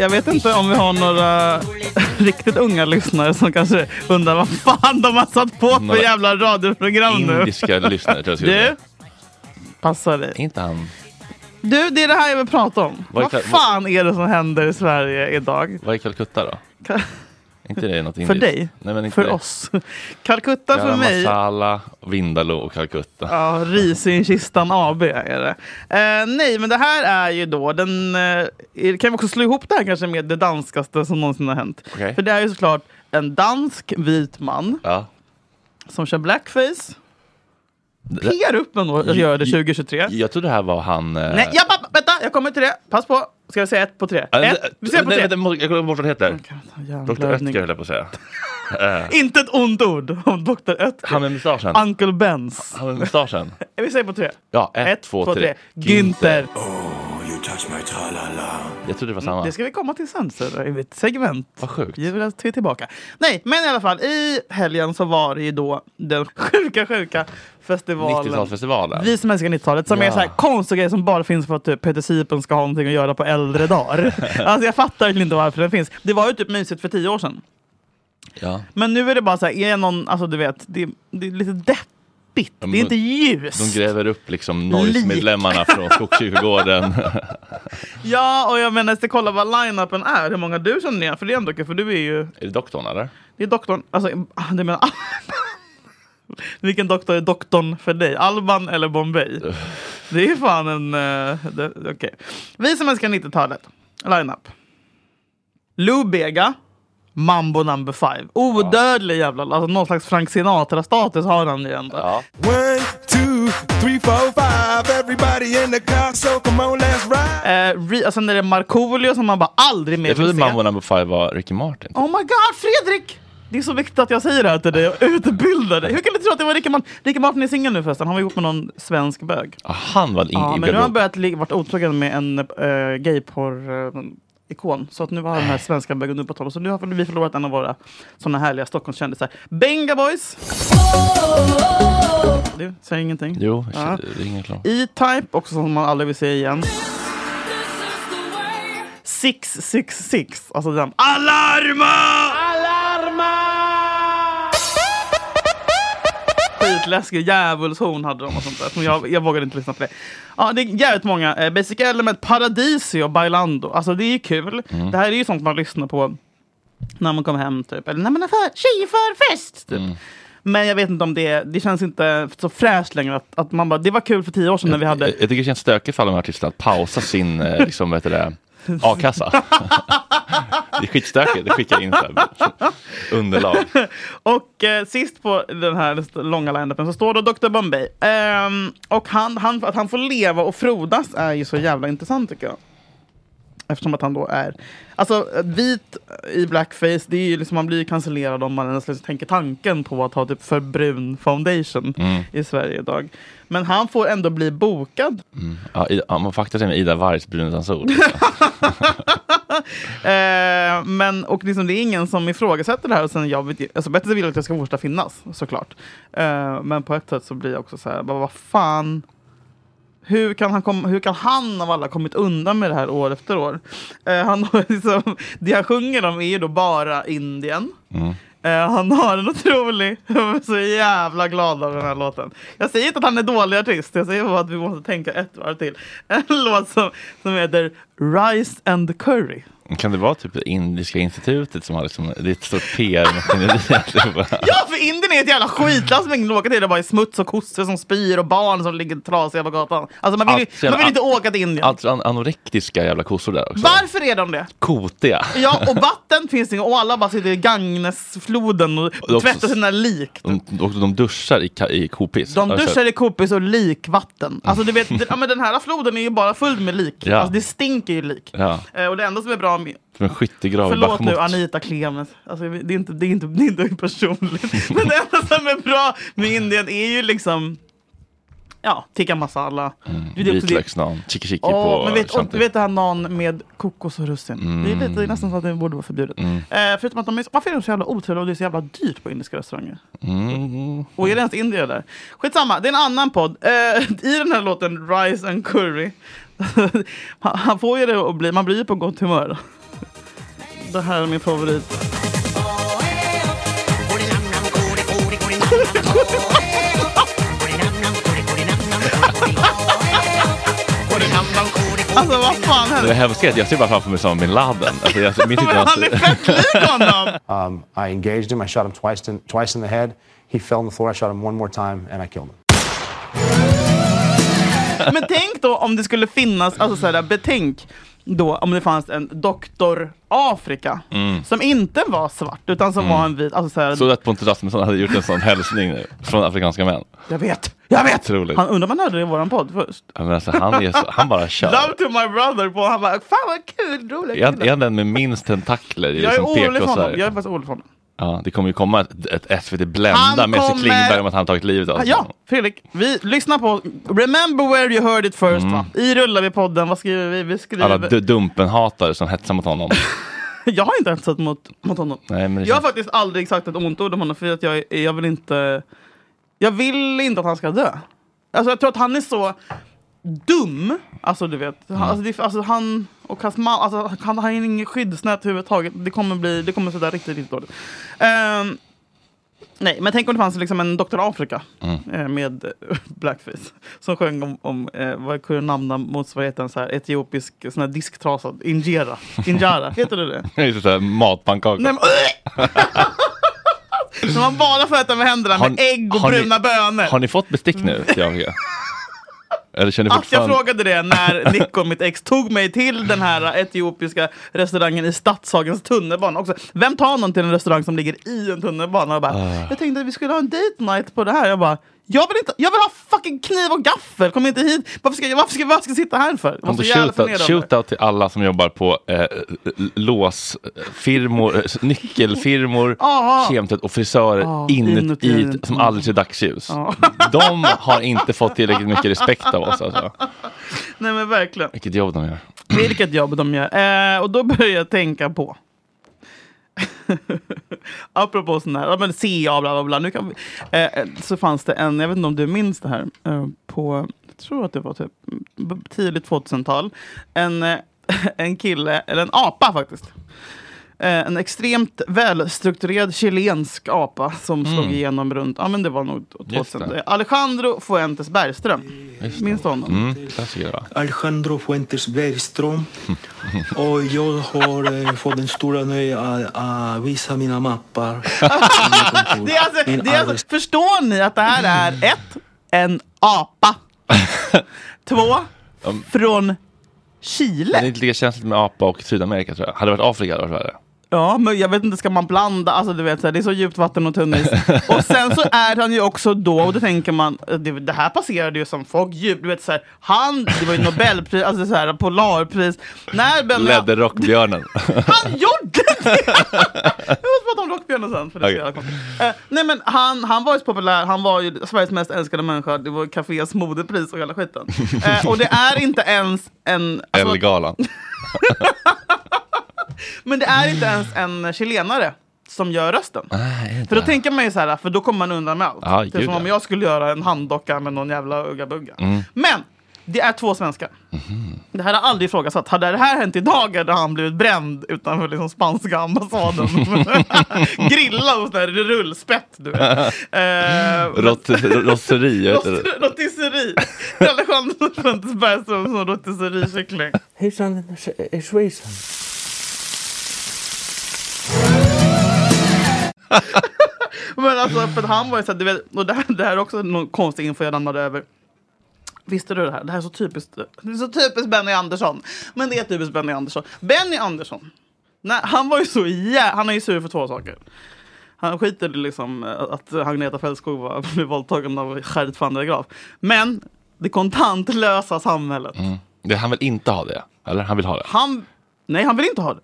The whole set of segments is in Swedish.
Jag vet inte om vi har några riktigt unga lyssnare som kanske undrar vad fan de har satt på för jävla radioprogram nu. Indiska lyssnare tror jag Du, passa dig. Inte han. Du, det är det här jag vill prata om. Vad fan är det som händer i Sverige idag? Vad är Calcutta då? Inte det något För dig? Nej, men inte För det. oss? Calcutta för mig. Masala, Vindaloo och Calcutta. Ja, Risingskistan AB är det. Eh, nej, men det här är ju då den... Eh, kan vi också slå ihop det här kanske med det danskaste som någonsin har hänt? Okej. För det är ju såklart en dansk vit man Ja. som kör blackface. Det- Piggar upp och gör det 2023. Jag tror det här var han... eh, Nej, ja, vänta, jag kommer till det. Pass på. Ska vi säga ett på tre? Ett, vi säger på nej, tre. vänta, må- Jag glömde bort vad han heter. Dr. övning. Ötker höll jag på att säga. Inte ett ont ord om Dr. Ötker. Han med mustaschen. Uncle Benz. Han med mustaschen. Vi säger på tre. Ja, ett, två, tre. Günther. Jag trodde det var samma. Det ska vi komma till sen så, i ett segment. Vad sjukt. Vi vill till tillbaka. Nej, men i alla fall i helgen så var det ju då den sjuka, sjuka festivalen. 90-talsfestivalen. Vi som älskar 90-talet. Som är Ja. så här konstiga grejer som bara finns för att typ, Peter Sipen ska ha någonting att göra på äldre dagar. alltså jag fattar inte varför den finns. Det var ju typ mysigt för tio år sedan. Ja. Men nu är det bara så här, är någon, alltså du vet, det, det är lite deppigt. Ja, det är inte ljust. De gräver upp liksom Noise-medlemmarna från Skogskyrkogården. Ja, och jag menar, jag ska kolla vad line-upen är. Hur många du känner igen. För det är ändå för du är ju... är det doktorn eller? Det är doktorn. Alltså, ah, det menar... Vilken doktor är doktorn för dig? Alban eller Bombay? Det är fan en... Uh, okej. Vi som älskar 90-talet. Line-up. Lou Bega. Mambo number five. Odödlig jävla... Alltså någon slags Frank Sinatra-status har han ju ändå. Ja. One, two, three, four, five. Everybody in the car, so come on, let's ride. Eh, re, alltså när det är Markoolio som man bara aldrig mer Jag trodde vill se. Mambo Number Five var Ricky Martin. Oh my god, Fredrik! Det är så viktigt att jag säger det här till dig och utbildar dig. Hur kan du tro att det var Ricky Martin? Ricky Martin är singel nu förresten. Han var ihop med någon svensk bög. Ah, han var in Ja, men nu har han börjat varit otrogen med en uh, gayporr-ikon. så att nu har den här svenska bögen nu på tal. Så nu har vi förlorat en av våra såna härliga Stockholmskändisar. Benga Boys! Du, säger ingenting. Jo, Ja. det är ingen klar. E-Type, också som man aldrig vill se igen. 666, alltså den. Alarma! Skitläskig djävulshorn hade de och sånt där. Som jag, jag vågade inte lyssna på det. Ja, det är jävligt många. Eh, Basic Element, Paradisio, Bailando. Alltså det är kul. Det här är ju sånt man lyssnar på när man kommer hem typ. Eller när man är för skiförfest. Typ. Men jag vet inte om det, det känns inte så fräscht längre. Att, att man bara, det var kul för tio år sedan när vi hade Jag, jag tycker det känns stökigt för alla de här artisterna att pausa sin eh, liksom, heter det, a-kassa. det är skitstökigt det skickar jag in så underlag. Och eh, sist på den här långa line-upen så står då Dr. Bombay. Ehm, och han, han, att han får leva och frodas är ju så jävla intressant tycker jag. Eftersom att han då är alltså, vit i blackface. Det är ju liksom, man blir cancellerad om man ens liksom tänker tanken på att ha typ för brun foundation i Sverige idag. Men han får ändå bli bokad. Ja, i- ja, man får akta sig med Ida Wargs brundansord. Eh, men och liksom, det är ingen som ifrågasätter det här. Och sen jag vet, alltså, Betty vill att jag ska fortsätta finnas såklart. Eh, men på ett sätt så blir jag också så här, vad fan. Hur kan, han kom, hur kan han av alla kommit undan med det här år efter år? Eh, han liksom, det han sjunger om är ju då bara Indien. Eh, han har en otrolig... Jag är så jävla glad av den här låten. Jag säger inte att han är dålig artist, jag säger bara att vi måste tänka ett varv till. En låt som, som heter Rice and Curry. Kan det vara typ Indiska institutet som har liksom, det är ett stort PR-maskineri? Ja, för Indien är ett jävla skitland som ingen åker till. Det bara är smuts och kossor som spyr och barn som ligger trasiga på gatan. Alltså man vill, ju- Allt så jävla- man vill inte åka till Indien. Alltså an anorektiska jävla kossor där också. Varför är de det? Kotiga. Ja, och vatten finns det och alla bara sitter i Gangesfloden och också- tvättar sina lik. De, och de duschar i, i kopiss. De Har du duschar i kopis och likvatten. Alltså du vet, det- ja, men den här floden är ju bara full med lik. Ja. Alltså, det stinker ju lik. Ja, Eh, och det enda som är bra med... som en skyttegrav Förlåt nu. Anita Clemens. Alltså, det, är inte, det, är inte, det är inte personligt. Men det enda som är bra med Indien är ju liksom... Ja, tikka masala. Det är också det- Vitlöksnan, chiki chiki Åh, på men vet, och, du vet det här nan med kokos och russin? Det, är lite, det är nästan så att det borde vara förbjudet. Mm. Eh, förutom att de är, varför är de så jävla otrevliga och det är så jävla dyrt på indiska restauranger? Mm. Och är det ens indier där? Skitsamma, det är en annan podd. Eh, I den här låten Rice and Curry, han, får ju det att bli, man blir ju på gott humör. Det här är min favorit. Alltså vad fan Det är händer? hemskt, jag ser bara framför mig som bin Laden. Alltså, jag inte Men han är fett lik honom! Um, I engaged him. I shot him twice in, twice in the head. He fell on the floor. I shot him one more time, and I killed him. Men tänk då om det skulle finnas, alltså så här, betänk då om det fanns en doktor Afrika som inte var svart utan som var en vit. Alltså så här, Så att Pontus Rasmusson hade gjort en sån hälsning nu från afrikanska män. jag vet, jag vet! Otroligt. Han undrar om han hörde det i våran podd först. Ja, Men alltså, han, är så, han bara kör. Love to my brother på han bara, fan vad kul, roliga Är är han den med minst tentakler i Jag är liksom orolig för honom, jag är faktiskt orolig för honom. Ja, det kommer ju komma ett, ett SVT Blända Han med sig kommer- Klingberg om att han tagit livet av sig. Ja, Fredrik, vi lyssnar på Remember where you heard it first va? I rullar vi podden, vad skriver vi? Vi skriver... Mm. Alla du- Dumpen-hatare som hetsar mot honom. Jag har inte hetsat mot, mot honom. Nej, men det Jag har faktiskt aldrig sagt ett ont ord om honom för att jag, jag vill inte Jag vill inte att han ska dö. Alltså jag tror att han är så dum. Alltså du vet. Mm. Alltså, det, alltså, han och hans man, alltså, han har ingen skyddsnät överhuvudtaget. Det kommer bli, det kommer sådär riktigt, riktigt dåligt. Ehm, nej, men tänk om det fanns liksom en Dr. Afrika Mm. eh, med eh, blackface. Som sjöng om, om eh, vad kunde namna motsvarigheten så här etiopisk sån här disktrasad. Injera. Injara, heter det det? Det är så matpannkaka. Nej, men, När man bara får äta med händerna Har- med ägg och har ni- bruna bönor. Har ni fått bestick nu till Afrika? Eller känner Att jag frågade det när Nico, mitt ex, tog mig till den här etiopiska restaurangen i Stadshagens tunnelbana. Också. Vem tar någon till en restaurang som ligger i en tunnelbana? Och bara, Ah. Jag tänkte att vi skulle ha en date night på det här. Jag bara, jag vill, inte, jag vill ha fucking kniv och gaffel. Kom inte hit. Varför ska jag, varför ska, varför ska jag sitta här för? Alltså, jävla shootout, till alla som jobbar på eh, låsfirmor, eh, nyckelfirmor, Ja. kemtvätt och frisörer Ja, inuti, inuti. som aldrig ser dagsljus. Ja. De har inte fått tillräckligt mycket respekt av oss. Alltså. Nej men verkligen. Vilket jobb de gör. Vilket jobb de gör. Eh, och då börjar jag tänka på. Apropå sån här, men CA bla bla bla. Nu kan vi, eh, eh, så fanns det en, jag vet inte om du minns det här, eh, på, jag tror att det var typ tidigt 2000-tal. En, eh, en kille, eller en apa faktiskt. Eh, en extremt välstrukturerad chilensk apa som slog igenom runt, ja men det var nog Just 2000. det. Alejandro Fuentes Bergström. Minns du honom? Mm, klassiker va? Alejandro Fuentes Bergström och jag har eh, fått den stora nöjet att, att visa mina mappar. kontor. Det är alltså, Min det är alltså, förstår ni att det här är ett, en apa. Två, från Men det Chile. är inte lika känsligt med apa och Sydamerika tror jag. Hade det varit Afrika hade det varit värre. Ja, men jag vet inte, ska man blanda? Alltså du vet, så här, det är så djupt vatten och tunn is. Och sen så är han ju också då, och då tänker man, eh, det, det här passerade ju som folk djupt, du vet så här, han, det var ju Nobelpris, alltså så här, Polarpris. När Benny, Ledde rockbjörnen. Han gjorde det! Jag måste prata om Rockbjörnen sen. För det är så Okej. jävla konstigt. Eh, nej men han, han var ju så populär, han var ju Sveriges mest älskade människa. Det var Cafés modepris och hela skiten. Eh, och det är inte ens en... alltså, Elgalan. Men det är inte ens en chilenare som gör rösten. För då tänker man ju så här, för då kommer man undan med allt. Ja, det är som om ja. jag skulle göra en handdocka med någon jävla ugga-bugga. Mm. Men Det är två svenskar. Det här har aldrig ifrågasatt. Hade det här hänt idag hade han blivit bränd utanför liksom spanska ambassaden. Grilla hos där rullspett. Du vet. Eh, Rot- Rosseri, jag vet inte. Rot- Rotisserie. Alejandro Fuentes Bergström som rotisseriekyckling. Hejsan svejsan. Men alltså, för han var ju så här, du vet, och det här, det här är också någon konstig info jag lämnade över. Visste du det här? Det här är så typiskt, det är så typiskt Benny Andersson. Men det är typiskt Benny Andersson. Benny Andersson, nej, han var ju så jä... Han är ju sur för två saker. Han skiter liksom eh, att Agneta Fältskog var blev våldtagen av Gert van der Graaf. Men det kontantlösa samhället. Mm. Det, han vill inte ha det, eller? Han vill ha det. Han... Nej, han vill inte ha det.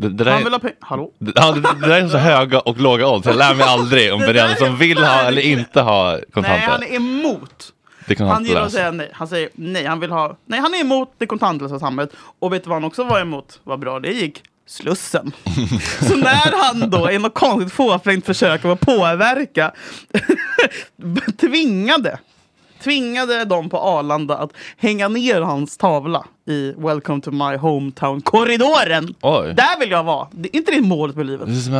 Det, det, där, Han vill ha pengar. Hallå? det, ja, det, det där är så höga och låga odds. Jag lär mig aldrig om den som vill ha eller inte ha kontanter. Nej, han är emot. det Han gillar att säga nej. Han säger nej, han vill ha... Nej, han är emot det kontantlösa samhället. Och vet du vad han också var emot? Vad bra det gick? Slussen. Så när han då i något konstigt fåfängt försök att påverka tvingade tvingade dem på Arlanda att hänga ner hans tavla i Welcome to my hometown-korridoren. Där vill jag vara. Det är inte det målet med livet? This is my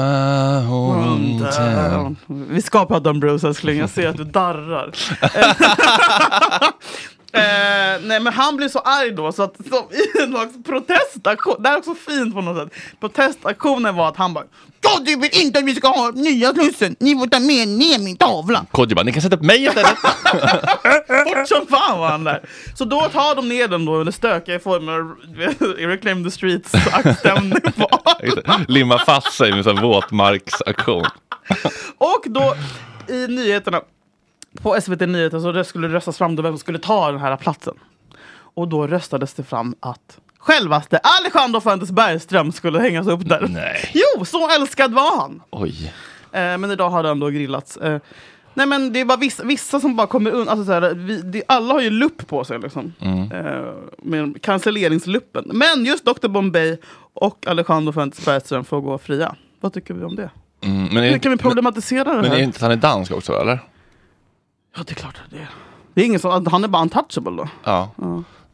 hometown. Vi ska prata om Bruce älskling, jag ser att du darrar. Eh, nej men han blev så arg då så att som i en slags protestaktion, det här är också fint på något sätt. Protestaktionen var att han bara Jag vill inte att vi ska ha nya Slussen, ni får ta med ner min tavla. Kodjo bara, ni kan sätta upp mig istället. Fort som fan var han där. Så då tar de ner den då under stökiga former Reclaim the Streets-stämning på Limma fast sig med en våtmarksaktion. Och då i nyheterna, på SVT Nyheter, så det skulle röstas fram då vem som skulle ta den här platsen. Och då röstades det fram att självaste Alejandro Fuentes Bergström skulle hängas upp där. Nej. Jo, så älskad var han! Oj. Eh, men idag har den då grillats. Eh, nej men det är bara vissa, vissa som bara kommer undan. Alltså, vi, det, alla har ju lupp på sig liksom. Mm. Eh, med cancelleringsluppen. Men just Dr Bombay och Alejandro Fuentes Bergström får gå fria. Vad tycker vi om det? Mm, men är, Hur kan vi problematisera det men här? är inte han är dansk också eller? Ja, det är klart det är. Det är ingen som, han är bara untouchable då. Ja.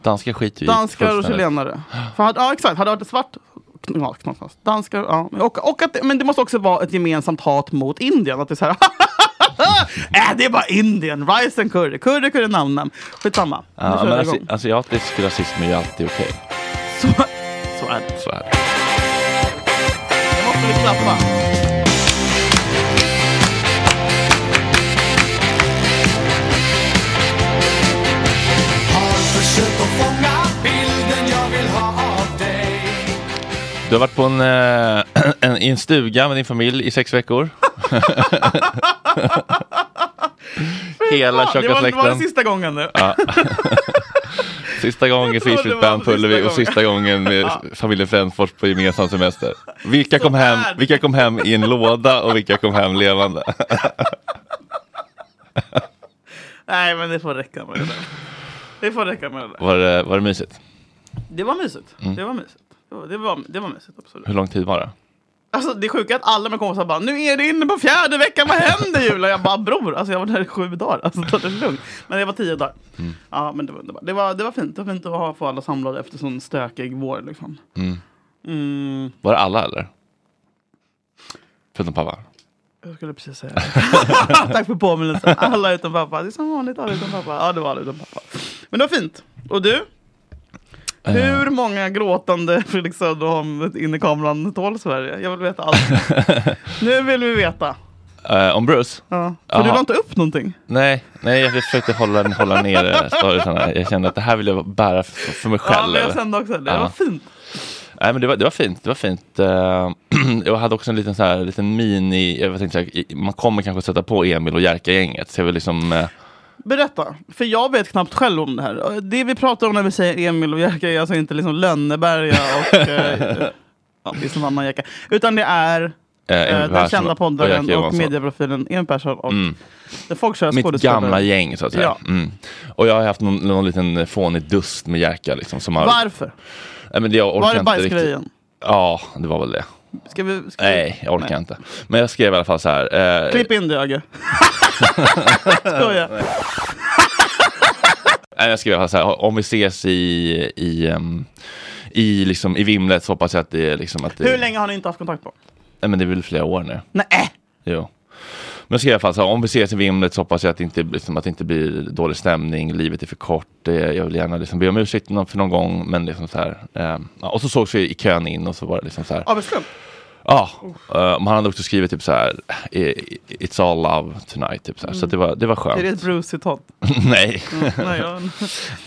Danskar skiter ju Danskar och chilenare. För, hade- ja, exakt. Hade det varit svart... Ja. Danskar, ja. Och, och att, men det måste också vara ett gemensamt hat mot Indien. Att det är så här... äh, det är bara Indien. Rice and curry. Curry, curry, namn, namn. Skitsamma. Ja, men asi- igång. asiatisk rasism är ju alltid okej. Så, så är det. Så är det. Nu måste vi klappa. Du har varit på en, eh, en, i en stuga med din familj i sex veckor. Hela tjocka var, det var den släkten. sista gången nu. Ja. Sista gången Fishwick var Band sista Ullevi och sista gången med familjen Frändfors på gemensam semester. Vilka kom, hem, vilka kom hem i en låda och vilka kom hem levande? Nej, men det får räcka med det där. Det får räcka med det där. Var det, var det mysigt? Det var mysigt. Mm. Det var mysigt. Det var, det var, mysigt, absolut. Hur lång tid var det? Alltså det sjuka är att alla med kompisar bara Nu är det inne på fjärde veckan, vad händer Julia? Jag bara bror, alltså jag var där i sju dagar, alltså ta det lugnt. Men det var tio dagar. Mm. Ja men det var underbart. Det var, det var fint, det var fint att ha, få alla samlade efter sån stökig vår liksom. Mm. Mm, Var det alla eller? Förutom pappa? jag skulle precis säga det. Tack för påminnelsen. Alla utom pappa. Det är som vanligt, alla utom pappa. Ja det var alla utom pappa. Men det var fint. Och du? Eh. Hur många gråtande Felix Söderholm in i kameran tål Sverige? Jag vill veta allt. nu vill vi veta. Eh, om Bruce? Ja. För du Jaha. la inte upp någonting? Nej, nej jag försökte hålla, hålla nere storiesarna. Jag kände att det här vill jag bära för, för mig Ja, själv. men jag kände också det. Det Ja. var fint. Nej, men det, var, det var fint. Det var fint. Eh, jag hade också en liten, så här, liten mini... Jag tänkte så här, man kommer kanske sätta på Emil och Jerka-gänget. Så jag vill liksom... eh, Berätta, för jag vet knappt själv om det här. Det vi pratar om när vi säger Emil och Jerka är alltså inte liksom Lönneberga och eh, ja, det är som annan Jerka. Utan det är eh, eh, den Persson kända och poddaren och, Johansson. medieprofilen Emil Persson och Mm. den folkkära Mitt gamla gäng så att säga. Ja. Mm. Och jag har haft någon, någon liten fånig dust med Jerka. Liksom, som har, Varför? Nej, men det, jag Var det bajsgrejen? Ja, det var väl det. Ska vi, ska. Nej, jag orkar inte. Men jag skrev i alla fall så här. Eh, Klipp in det Agge. Skojar. Nej, jag skrev så här, om vi ses i, i, i, liksom, i vimlet så hoppas jag att det är liksom att det, Hur länge har ni inte haft kontakt på? Nej men det är väl flera år nu. Nej. Jo. Men jag skrev i alla fall så här, om vi ses i vimlet så hoppas jag att det inte, liksom, att det inte blir dålig stämning, livet är för kort, jag vill gärna liksom be om ursäkt någon- för någon gång, men liksom så här. Eh, och så sågs vi i kön in och så var det liksom så här. Arbetsgrupp? Ja, eh, men han hade också skrivit typ så här, "I- It's all love tonight, typ så här. Så det var, det var skönt. Är det ett Bruce-citat? Nej. Mm, nej, jag...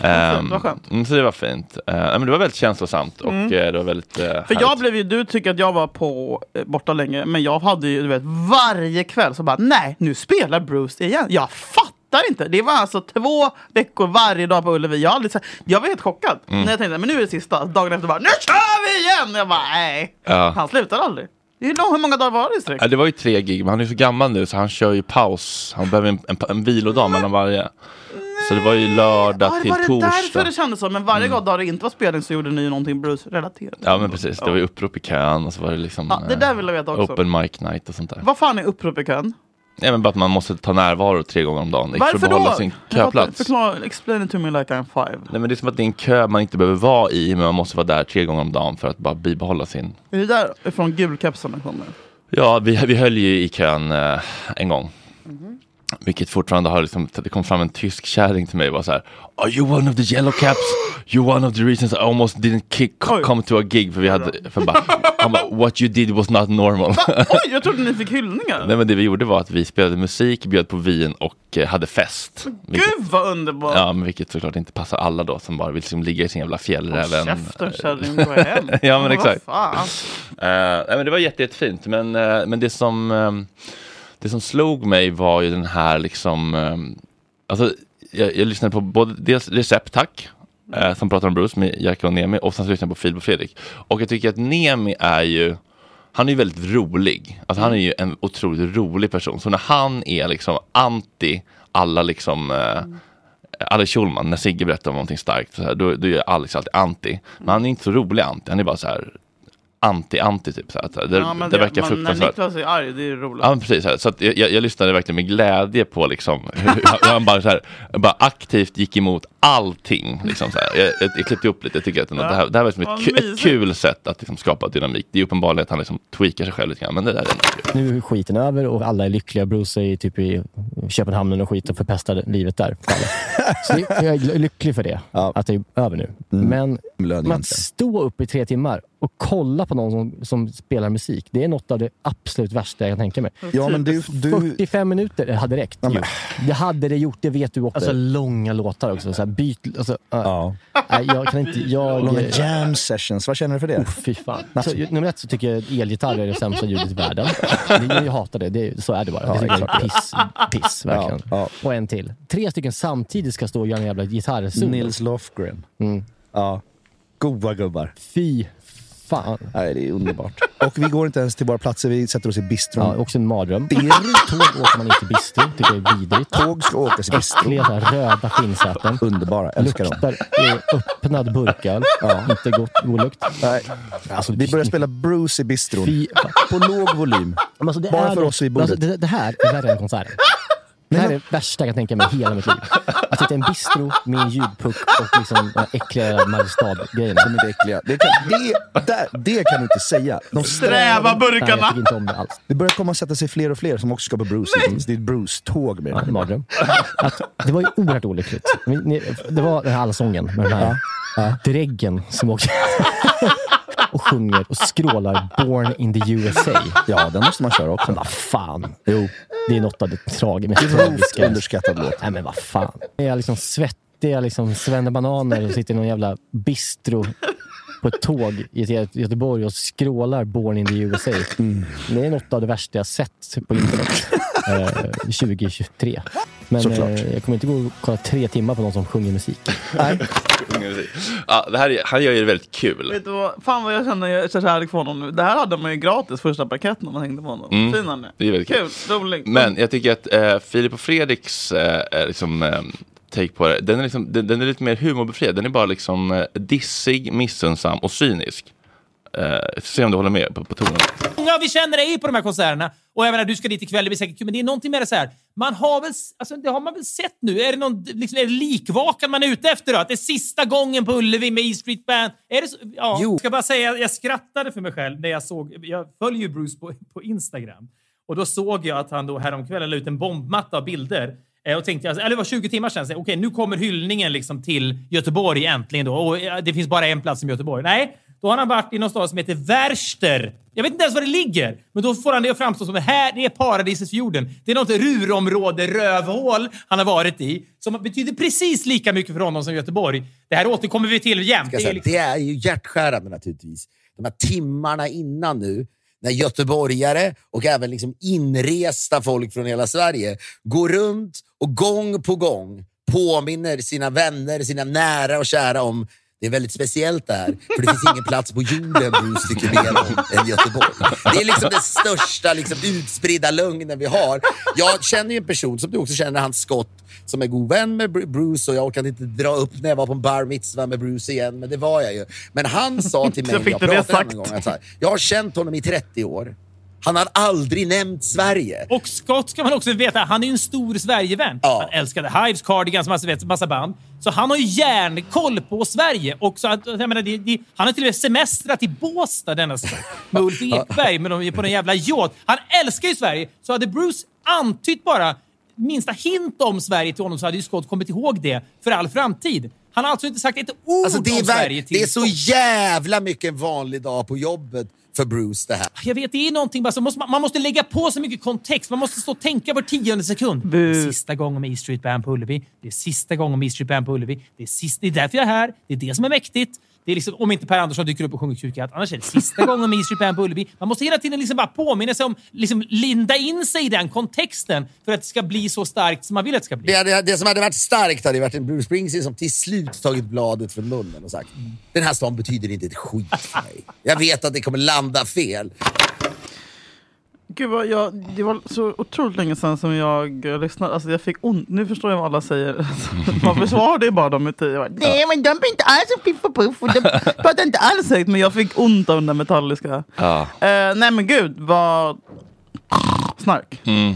Ehm, skönt. mm, så det var fint. Nej, men det var väldigt känslosamt och Mm. eh, det var väldigt uh, För jag blev ju, du tycker att jag var på borta länge, men jag hade ju du vet varje kväll så bara nej, nu spelar Bruce igen. Jag fattar inte. Det var alltså två veckor varje dag på Ullevi. Jag, aldrig, jag var helt chockad Mm. när jag tänkte men nu är det sista. Dagen efter bara nu kör vi igen! Jag bara nej. Ja. Han slutar aldrig. Hur, många dagar var det i sträck? Ja, det var ju tre gig, men han är så gammal nu så han kör ju paus. Han behöver en, en, en vilodag mellan varje. Så det var ju lördag Ja, till var det torsdag. därför det kändes så? Men varje Mm. dag det inte var spelning så gjorde ni ju någonting Bruce-relaterat. Ja men precis, det var ju upprop i kön och så var det liksom Ja, det eh, där vill jag veta också. Open mic night och sånt där. Vad fan är upprop i kön? Men bara att man måste ta närvaro tre gånger om dagen för Varför då? sin köplats. Förklara, explain it to me like I'm five. Nej men det är som att det är en kö man inte behöver vara i men man måste vara där tre gånger om dagen för att bara bibehålla sin Är det därifrån gulkepsarna kommer? Ja, vi, vi höll ju i kön eh, en gång. Mhm. Vilket fortfarande har liksom, det kom fram en tysk kärring till mig och var så här Are you one of the yellow caps? You're one of the reasons I almost didn't kick, come to a gig för vi hade, för bara, han bara, what you did was not normal. Oj, jag trodde ni fick hyllningar. Nej men det vi gjorde var att vi spelade musik, bjöd på vin och eh, hade fest. Vilket, Gud vad underbart! ja, men vilket såklart inte passar alla då som bara vill liksom ligga i sin jävla fjällräven. Käften kärring, gå hem. ja men exakt. nej, men det var jätte, jättefint. Men, eh, men det, som, eh, det som slog mig var ju den här liksom... eh, alltså, jag, jag lyssnade på både dels Recept Tack, eh, som pratar om Bruce med Jerka och Nemi, och sen så lyssnade jag på Filip och Fredrik. Och jag tycker att Nemi är ju... Han är ju väldigt rolig. Alltså han är ju en otroligt rolig person. Så när han är liksom anti alla liksom eh, Alex Schulman, när Sigge berättar om någonting starkt, så här, då, då är Alex alltid anti. Men han är inte så rolig anti, han är bara så här anti-anti typ. Så här, att det, Ja, men det verkar men När fruktansvärt. Niklas är arg, det är roligt. Ja precis, så, här, så att jag, jag, lyssnade verkligen med glädje på liksom hur hur han bara, så här, bara aktivt gick emot allting. Liksom, så här. Jag, jag, jag klippte upp lite, jag tycker att det, här, det här var liksom ett, ett kul sätt att liksom, skapa dynamik. Det är uppenbarligen att han liksom tweakar sig själv lite grann, men det där är. Nu är skiten över och alla är lyckliga. Bruce är typ i Köpenhamn och skit och förpestar livet där. Så det- jag är lycklig för det, att det är över nu. Men att stå upp i tre timmar och kolla på någon som, som spelar musik, det är något av det absolut värsta jag kan tänka mig. Ja, men du- du- 45 minuter hade räckt. ju. Det hade det gjort, det vet du också. Alltså långa låtar också. Så här, byt, alltså, ja. Nej, jag kan inte... Jag, Långa jam sessions, vad känner du för det? Oh, fy fan. Så, nummer ett så tycker jag att elgitarr är det sämsta ljudet i världen. Jag hatar det. det så är det bara. Ja, det är exakt. piss, piss verkligen. Ja, Och en till. Tre stycken samtidigt ska stå och göra en jävla gitarrsolo. Nils Lofgren. Mm. Ja. Goa gubbar. Fy fan. Nej, det är underbart. Och vi går inte ens till våra platser, vi sätter oss i bistron. Ja, också en mardröm. Det Tåg åker man inte i bistro, tycker jag är vidrigt. Tåg ska åkas i bistro. Äckliga så här röda skinnsäten. Underbara, älskar dem. Luktar eh, öppnad burköl. Inte gott, god lukt. Nej. Alltså, Vi börjar spela Bruce i bistron. Fy- På låg volym. Alltså, det Bara är för det- oss vid bordet. Alltså, det, det här är värre än konserten. Det här är det värsta jag kan tänka mig i hela mitt liv. Att sitta i en bistro med en ljudpuck och liksom de här äckliga Mariestad-grejerna. De är äckliga. Det kan, det, där, det kan du inte säga. De Sträva Nej, jag burkarna! tycker inte om det alls. Det börjar komma att sätta sig fler och fler som också ska på Bruce. Det är ett Bruce-tåg med Ja, en mardröm. Att, det var ju oerhört olyckligt. Det var den här allsången med den här dräggen som åker och sjunger och skrålar Born in the USA. Ja, den måste man köra också. Men vad fan. Jo, det är något av det tragi, mest tragiska. underskattad låt. Nej men vad fan. Är liksom svettiga liksom svennebananer som sitter i någon jävla bistro på ett tåg i Göteborg och skrålar Born in the USA. Det är något av det värsta jag sett på internet eh, 2023. Men eh, jag kommer inte gå och kolla tre timmar på någon som sjunger musik. Nej. Ja, det här är, han gör ju det väldigt kul. Vet du vad? Fan vad jag känner kärlek för honom nu. Det här hade man ju gratis första paketten när man hängde på honom. Mm. Fin han är. Det är väldigt kul. Kul, rolig. Men jag tycker att eh, Filip och Fredriks eh, eh, liksom, eh, take på det, den är, liksom, den, den är lite mer humorbefriad. Den är bara liksom eh, dissig, missunnsam och cynisk. Eh, se om du håller med på, på tonen. Många vi känner är ju på de här konserterna. Och jag menar, du ska dit ikväll, det blir säkert kul. Men det är någonting med det så här. Man har väl, alltså, det har man väl sett nu? Är det, någon, liksom, är det likvakan man är ute efter då? Att det är sista gången på Ullevi med E Street Band? Är det så? Ja. Jo. Jag ska bara säga, jag skrattade för mig själv när jag såg... Jag följer ju Bruce på, på Instagram. Och då såg jag att han då häromkvällen la ut en bombmatta av bilder. Eh, Och tänkte, jag- eller det var 20 timmar sedan. Okej, nu kommer hyllningen liksom till Göteborg äntligen. Då. Och eh, det finns bara en plats som Göteborg. Nej, då har han varit i någon stad som heter Värster. Jag vet inte ens var det ligger. Men då får han det att framstå som att här, det är paradisets fjorden. Det är något rurområde, rövhål, han har varit i. Som betyder precis lika mycket för honom som Göteborg. Det här återkommer vi till jämt. Det liksom- det är ju hjärtskärande naturligtvis. De här timmarna innan nu, när göteborgare och även liksom inresta folk från hela Sverige går runt och gång på gång påminner sina vänner, sina nära och kära om det är väldigt speciellt det här, för det finns ingen plats på jorden Bruce tycker mer om än Göteborg. Det är liksom den största liksom, utspridda lögnen vi har. Jag känner ju en person, som du också känner, hans Scott, som är god vän med Bru- Bruce och jag orkade inte dra upp när jag var på en bar mitzvah med Bruce igen, men det var jag ju. Men han sa till mig, jag det pratade med sagt. honom en gång, att så här, jag har känt honom i 30 år. Han har aldrig nämnt Sverige. Och Scott ska man också veta, han är ju en stor Sverigevän. Han älskade Hives, Cardigans, massa, massa band. Så han har ju järnkoll på Sverige. Och så att, jag menar, det, det, han har till och med semestrat i Båstad denna med Ulf Ekberg med de, på en jävla yacht. Han älskar ju Sverige. Så hade Bruce antytt bara minsta hint om Sverige till honom så hade ju Scott kommit ihåg det för all framtid. Han har alltså inte sagt ett ord Alltså, om ver- Sverige till det är så jävla mycket en vanlig dag på jobbet för Bruce det här. Jag vet, det är någonting bara så måste, man man måste lägga på så mycket kontext. Man måste stå och tänka var tionde sekund. Det är sista gången med E Street Band på Ullevi. Det är sista gången med E Street Band på Ullevi. Det är, sist, det är därför jag är här. Det är det som är mäktigt. Det är liksom, om inte Per Andersson dyker upp och sjunger Kyrkat. Annars är det sista gången med E Street Bullerby. på Ullevi. Man måste hela tiden liksom bara påminna sig om, liksom linda in sig i den kontexten för att det ska bli så starkt som man vill att det ska bli. Det, hade, det som hade varit starkt hade varit en Bruce Springsteen som till slut tagit bladet från munnen och sagt den här stan betyder inte ett skit för mig. Jag vet att det kommer landa fel. Gud vad jag, det var så otroligt länge sedan som jag lyssnade. Alltså jag fick ont. Nu förstår jag vad alla säger. Man försvarar ju bara dem i tio år. Nej men de är inte alls en piff och puff. Och de pratar inte alls högt. Men jag fick ont av den där metalliska. Ja. Eh, nej men gud vad snark. Mm.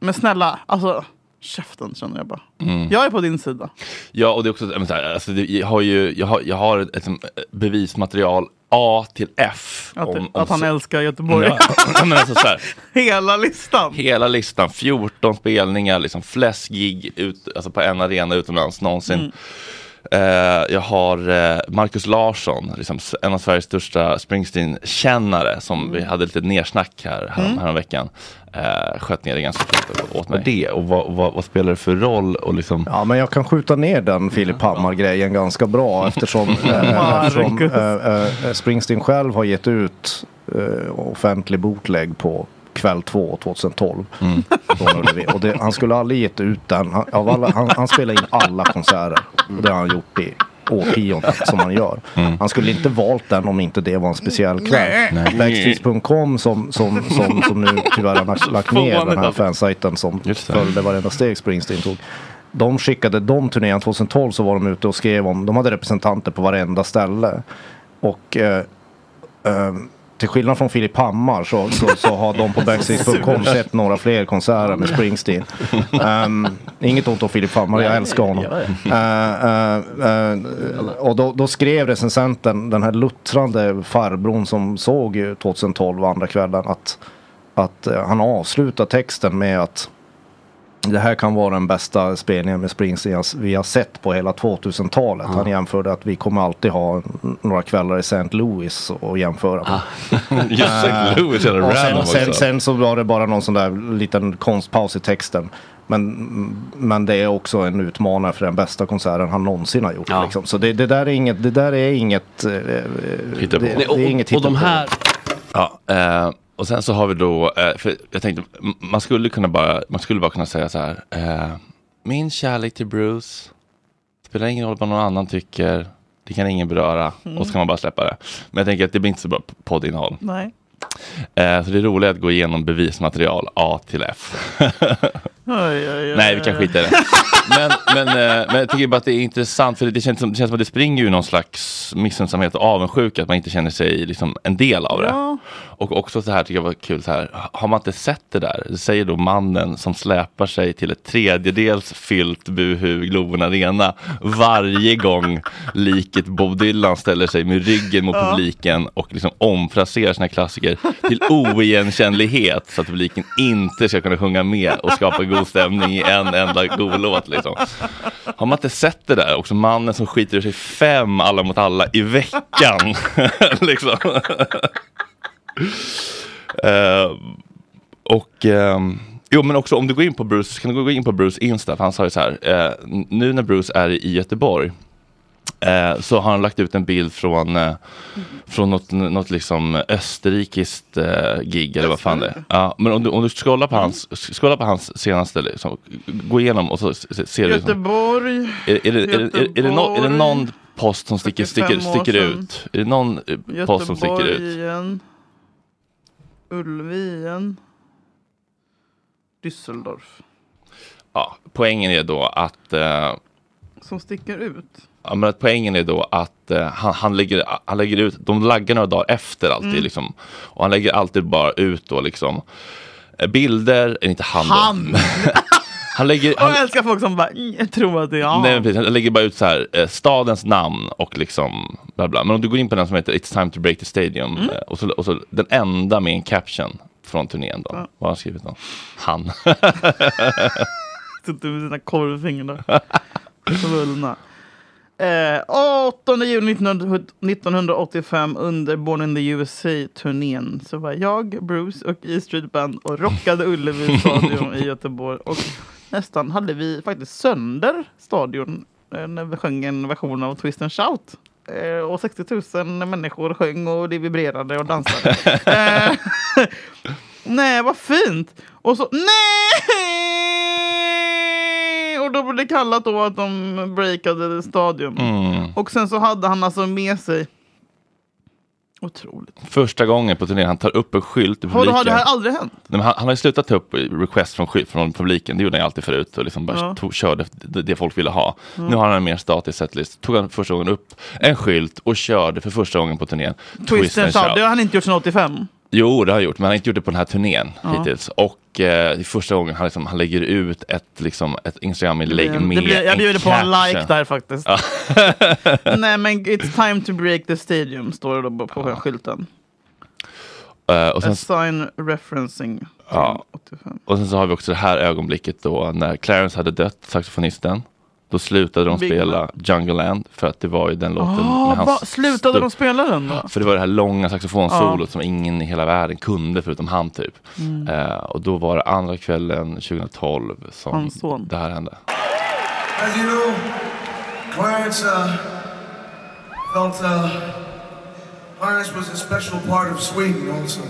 Men snälla, alltså käften känner jag bara. Mm. Jag är på din sida. Ja, och det är också, jag, menar, så här, alltså, det, jag har ju jag har, jag har ett, ett bevismaterial A till F. Att, att han älskar Göteborg. Ja, men alltså, så Hela listan. hela listan, 14 spelningar, liksom flest gig ut, alltså på en arena utomlands någonsin. Mm. Eh, jag har eh, Marcus Larsson, liksom, en av Sveriges största Springsteen-kännare som vi hade lite nersnack här, här, Mm. häromveckan. Eh, sköt ner det ganska fort åt mig. Det och vad, vad, vad spelar det för roll? Och liksom... Ja, men jag kan skjuta ner den Filip Hammar-grejen ganska bra eftersom, eh, eftersom eh, eh, Springsteen själv har gett ut eh, offentlig bootleg på kväll 2 2012. Från Ullevi. Och det, han skulle aldrig gett ut den. Han, alla, han, han spelar in alla konserter. Och det har han gjort i årtionden som han gör. Han skulle inte valt den om inte det var en speciell kväll. Nej. Backstreet.com som, som, som, som nu tyvärr har lagt- ner den här fansajten som följde varenda steg Springsteen tog. De skickade de turnén 2012 så var de ute och skrev om, de hade representanter på varenda ställe. Och eh, eh, till skillnad från Filip Hammar så, så, så har de på Backstreet.com sett några fler konserter med Springsteen. Um, inget ont om Filip Hammar, jag älskar honom. Eh, eh, eh, och då, då skrev recensenten, den här luttrande farbrorn som såg ju 2012 andra kvällen att, att eh, han avslutar texten med att det här kan vara den bästa spelningen med Springsteen vi har sett på hela 2000-talet. Han jämförde att vi kommer alltid ha några kvällar i St. Louis och jämföra på. Just St. Eh, Louis är det och sen, sen, sen så var det bara någon sån där liten konstpaus i texten. Men, men det är också en utmanare för den bästa konserten han någonsin har gjort. Ja. Liksom. Så det, det där är inget, det där är inget, eh, det, på. det, och- är inget och de hittepå. här- Ja, eh, och sen så har vi då, eh, för jag tänkte, man skulle kunna bara, man skulle bara kunna säga så här, eh, min kärlek till Bruce, spelar ingen roll vad någon annan tycker, det kan ingen beröra, Mm. och så kan man bara släppa det. Men jag tänker att det blir inte så bra poddinnehåll. Nej. Eh, så det är roligt att gå igenom bevismaterial A till F. Oj, oj, oj, Nej, vi kan skita i det. Men, men, men jag tycker bara att det är intressant för det känns som, det känns som att det springer ju någon slags missunnsamhet och avundsjuka att man inte känner sig liksom en del av det. Ja. Och också så här tycker jag var kul så här. Har man inte sett det där? Det säger då mannen som släpar sig till ett tredjedels fyllt Buhu Globen Arena varje gång liket Bob Dylan ställer sig med ryggen mot publiken och liksom omplacerar sina klassiker till oigenkännlighet så att publiken inte ska kunna sjunga med och skapa god stämning i en enda god låt. Liksom. Har man inte sett det där? Också mannen som skiter i sig fem alla mot alla i veckan. liksom. Eh, och ehm, jo men också om du går in på Bruce, kan du gå in på Bruce Insta, för han sa ju så här, eh, nu när Bruce är i Göteborg eh, så har han lagt ut en bild från, eh, från något, något liksom österrikiskt gig eller vad fan det är. Ja, men om du, om du scrollar på hans, scrollar på hans senaste, liksom, gå igenom och så ser du liksom, Göteborg. är, är, det, är, det, är, det, är, det nå- är det någon post som sticker, sticker, 45 år sticker ut? Är det någon post som sticker ut? igen. Ullevi igen. Düsseldorf. Ja, poängen är då att eh, Som sticker ut. Ja, men att poängen är då att eh, han, han, lägger, han lägger ut, de laggar några dagar efter alltid Mm. liksom. Och han lägger alltid bara ut då liksom eh, bilder, inte han. Han! Han lägger, Och han, jag älskar folk som bara "Mm, jag tror att det är han. nej, men precis, han lägger bara ut så här, eh, stadens namn och liksom bla bla. Men om du går in på den som heter It's time to break the stadium Mm. eh, och, så, och så den enda med en caption från turnén då. Vad har han skrivit då? Han. Suttit med sina korvfingrar. Svullna. Eh, 8 juni 1900 1985 under Born in the USA-turnén så var jag, Bruce och E Street Band och rockade Ullevi stadion i Göteborg. Och nästan hade vi faktiskt sönder stadion eh, när vi sjöng en version av Twist and Shout. Eh, och 60 000 människor sjöng och det vibrerade och dansade. eh, nej, vad fint! Och så nej! Och då blev det kallat då att de breakade stadion. Mm. Och sen så hade han alltså med sig Otroligt. Första gången på turnén han tar upp en skylt i Har, publiken. har det här aldrig hänt? Nej, han, han har ju slutat ta upp request från, från publiken, det gjorde han alltid förut och liksom bara Ja. tog, körde det, det folk ville ha. Mm. Nu har han en mer statisk setlist. Tog han första gången upp en skylt och körde för första gången på turnén Twist and shout. Det har han inte gjort sedan 85. Jo, det har han gjort, men han har inte gjort det på den här turnén Ja. hittills. Och eh, det är första gången han, liksom, han lägger ut ett, liksom, ett Instagram-inlägg med blir, jag bjuder på en like där faktiskt. Ja. Nej men it's time to break the stadium står det då på skylten. Eh, och sen, A sign referencing. ja. och sen så har vi också det här ögonblicket då när Clarence hade dött, saxofonisten. Då slutade de Big spela Jungle Land för att det var ju den låten Ah, med hans slutade de spela den då? För det var det här långa saxofonsolot Ja. som ingen i hela världen kunde förutom han typ. Mm. Eh, och då var det andra kvällen 2012 som Hans son. det här hände. As you know, Clarence uh, felt uh, Clarence was a special part of Sweden also.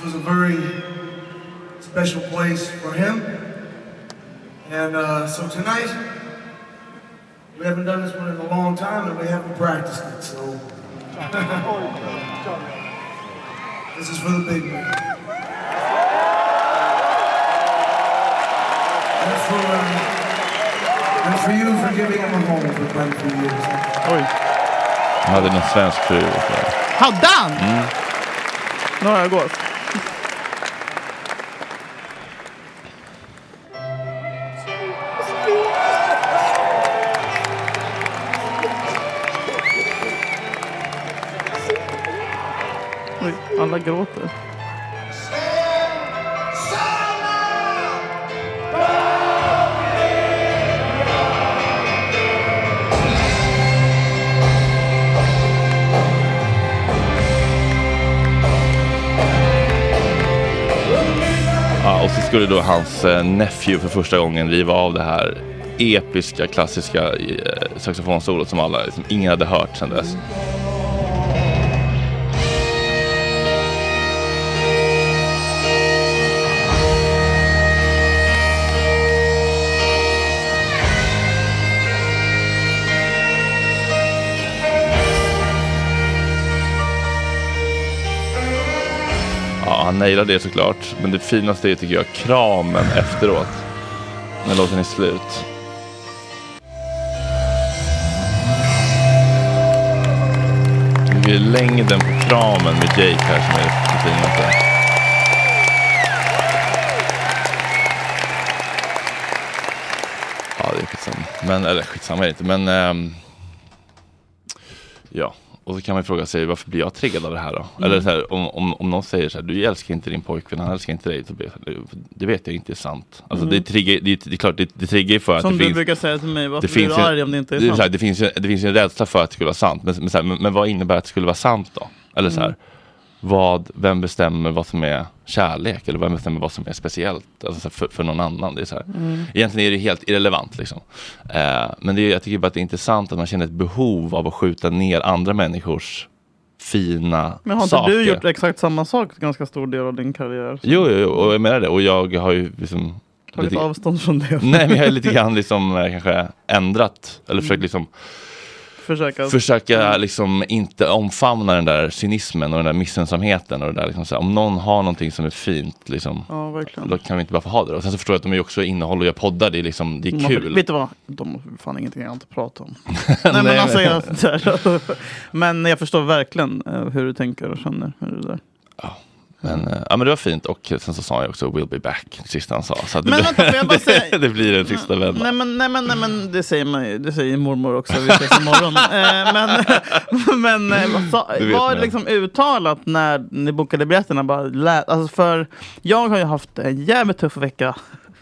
This was a very special place for him. And uh, so tonight, we haven't done this one in a long time and we haven't practiced it, so. this is for the big man. And for, uh, and for you for giving him a home for quite a few years. Oj. Han hade någon svensk fru. och sådär. Hade han? Mm. Nu har alla gråter. Ja, och så skulle då hans eh, nephew för första gången riva av det här episka, klassiska eh, saxofonsolot som alla, liksom, ingen hade hört sedan dess. Nailar det såklart. Men det finaste är tycker jag kramen efteråt. När låten är slut. Det är längden på kramen med Jake här som är det finaste. Ja, det är skitsamma. Men, eller skitsamma är det inte, men um så kan man ju fråga sig varför blir jag triggad av det här då? Mm. Eller så här, om, om, om någon säger så här, du älskar inte din pojkvän, han älskar inte dig. Så det vet jag inte är sant. Alltså Mm. det, triggar, det, det är klart, det, det triggar för att Som det du finns brukar säga till mig, varför det blir du arg om det inte är det, sant? här, det, finns ju, det finns ju en rädsla för att det skulle vara sant. Men, men, här, men, men vad innebär att det skulle vara sant då? Eller så här, Mm. Vad, vem bestämmer vad som är kärlek? Eller vem bestämmer vad som är speciellt alltså, för, för någon annan? Det är så här. Mm. Egentligen är det helt irrelevant. Liksom. Eh, men det är, jag tycker bara att det är intressant att man känner ett behov av att skjuta ner andra människors fina Men har inte saker. du gjort exakt samma sak ganska stor del av din karriär? Jo, jo, jo, och jag menar det. Och jag har ju liksom Tagit avstånd från det. Nej, men jag har lite grann liksom eh, kanske ändrat eller försökt liksom Försöka... försöka liksom inte omfamna den där cynismen och den där missunnsamheten. Och det där liksom så här, om någon har någonting som är fint, liksom, Ja, verkligen. då kan vi inte bara få ha det. Och sen så förstår jag att de är också innehåll och jag poddar, det är, liksom, det är Man- kul. Vet du vad? De har fan ingenting annat att prata om. Nej, men, alltså, jag, men jag förstår verkligen eh, hur du tänker och känner. Hur det där. Men, eh, ja, men det var fint och sen så sa jag också we'll be back, det sista han sa. Så att det, Men blir- vänta, jag bara säga- det blir en sista vända. Nej men, nej, men, nej, men det säger, man, ju- det säger mormor också. Vi ses imorgon. eh, men men eh, sa- Det var det liksom uttalat när ni bokade biljetterna? Bara lä- alltså för jag har ju haft en jävligt tuff vecka.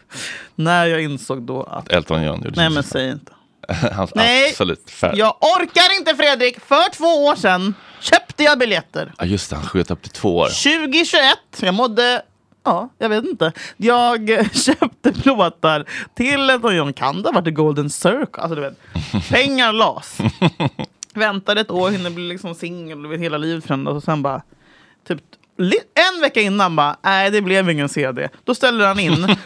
när jag insåg då att... Elton John gjorde Nej men säg inte. Hans Nej, absolut färg. Jag orkar inte Fredrik! För två år sedan köpte jag biljetter. Ja just det, han sköt upp till två år. 2021, jag mådde... Ja, jag vet inte. Jag köpte plåtar till Elton John. Kan det ha varit The Golden Circle? Alltså, du vet, pengar las. Väntade ett år, hinner bli liksom singel, hela livet förändras och sen bara... Typ, en vecka innan bara, nej det blev ingen CD. Då ställer han in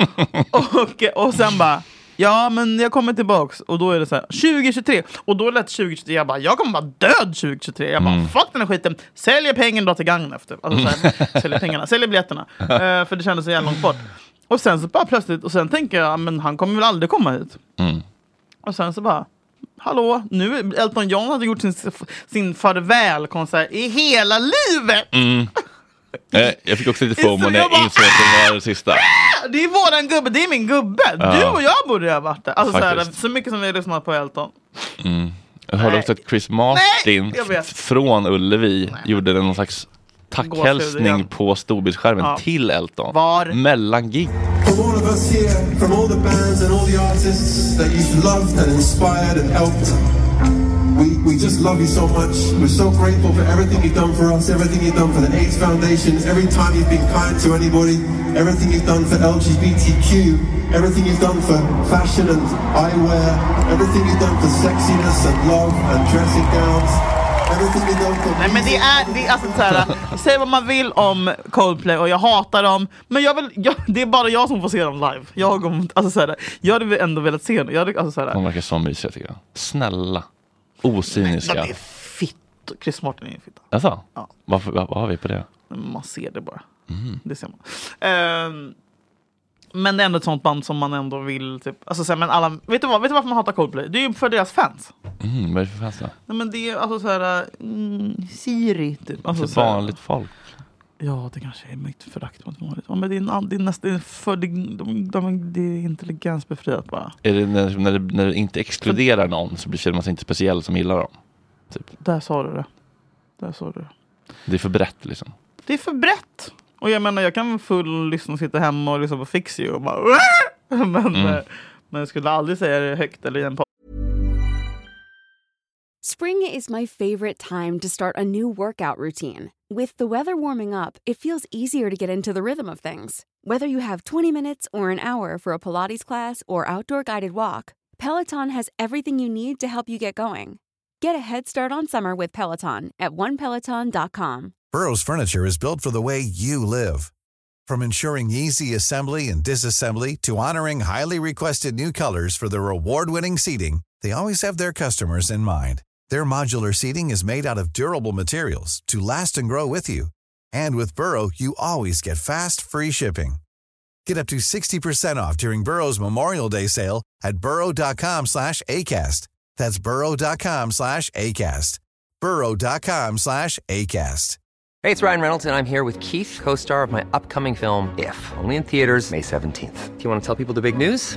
och, och sen bara, ja men jag kommer tillbaks. Och då är det så här, 2023. Och då lät 2023, jag bara, jag kommer vara död 2023. Jag bara, Mm. fuck den här skiten. Säljer pengen då till gagn efter. Alltså, så här, säljer pengarna, säljer biljetterna. Eh, för det kändes så jävla långt bort. Och sen så bara plötsligt, och sen tänker jag, men han kommer väl aldrig komma hit. Mm. Och sen så bara, hallå, nu Elton John hade gjort sin, sin farvälkonsert i hela livet! Mm. Eh, Jag fick också lite fomo när jag bara- insåg att det var det sista. Det är våran gubbe, det är min gubbe! Ja. Du och jag borde ha varit där. Alltså, så, här, så mycket som vi har lyssnat på Elton. Mm. Jag hörde Nej. också att Chris Martin Nej, från Ullevi gjorde någon slags tackhälsning på storbildsskärmen Ja. till Elton. Var? Mellan gig. From all of us here, from all the bands and all the artists that you've loved and inspired and helped, we, we just love you so much. We're so grateful for everything you've done for us, everything you've done for the AIDS Foundation, every time you've been kind to anybody, everything you've done for LGBTQ, everything you've done for fashion and eyewear, everything you've done for sexiness and love and dressing gowns, Nej men det är, det är alltså så här, säg vad man vill om Coldplay och jag hatar dem, men jag vill, jag, det är bara jag som får se dem live. Jag, om, alltså så här, jag hade ändå velat se dem. Jag hade, alltså så här, De verkar så mysiga tycker jag. Snälla. De Ocyniska. är fitt. Chris Martin är en fitta. Alltså? Ja. Varför, vad, vad har vi på det? Man ser det bara. Mm. Det ser man. Ehm, men det är ändå ett sånt band som man ändå vill... Typ, alltså, så här, men alla, vet, du vad, vet du varför man hatar Coldplay? Det är ju för deras fans. Mm, vad är det för fans då? Nej, men det är alltså så här... Mm, Siri, typ. Alltså, För så här- vanligt folk. Ja, det kanske är mitt förakt mot vanligt. Ja, men det är, det är nästan för det, de, de, det är intelligensbefriat bara. Är det när, när, det, när det inte exkluderar någon så blir- känner man sig inte speciell som gillar dem? Typ. Där sa du det. Där sa du det. Det är för brett liksom. Det är för brett. Och jag menar, jag kan full lyssna och sitta hemma och lyssna på Fix You och bara... Men, Mm. eh, men jag skulle aldrig säga det högt eller i en podd. Spring is my favorite time to start a new workout routine. With the weather warming up, it feels easier to get into the rhythm of things. Whether you have 20 minutes or an hour for a Pilates class or outdoor guided walk, Peloton has everything you need to help you get going. Get a head start on summer with Peloton at onepeloton.com. Burrow's furniture is built for the way you live. From ensuring easy assembly and disassembly to honoring highly requested new colors for their award-winning seating, they always have their customers in mind. Their modular seating is made out of durable materials to last and grow with you. And with Burrow, you always get fast, free shipping. Get up to 60% off during Burrow's Memorial Day sale at burrow.com slash ACAST. That's burrow.com slash ACAST. burrow.com slash ACAST. Hey, it's Ryan Reynolds, and I'm here with Keith, co star of my upcoming film, If, only in theaters, May 17th. Do you want to tell people the big news?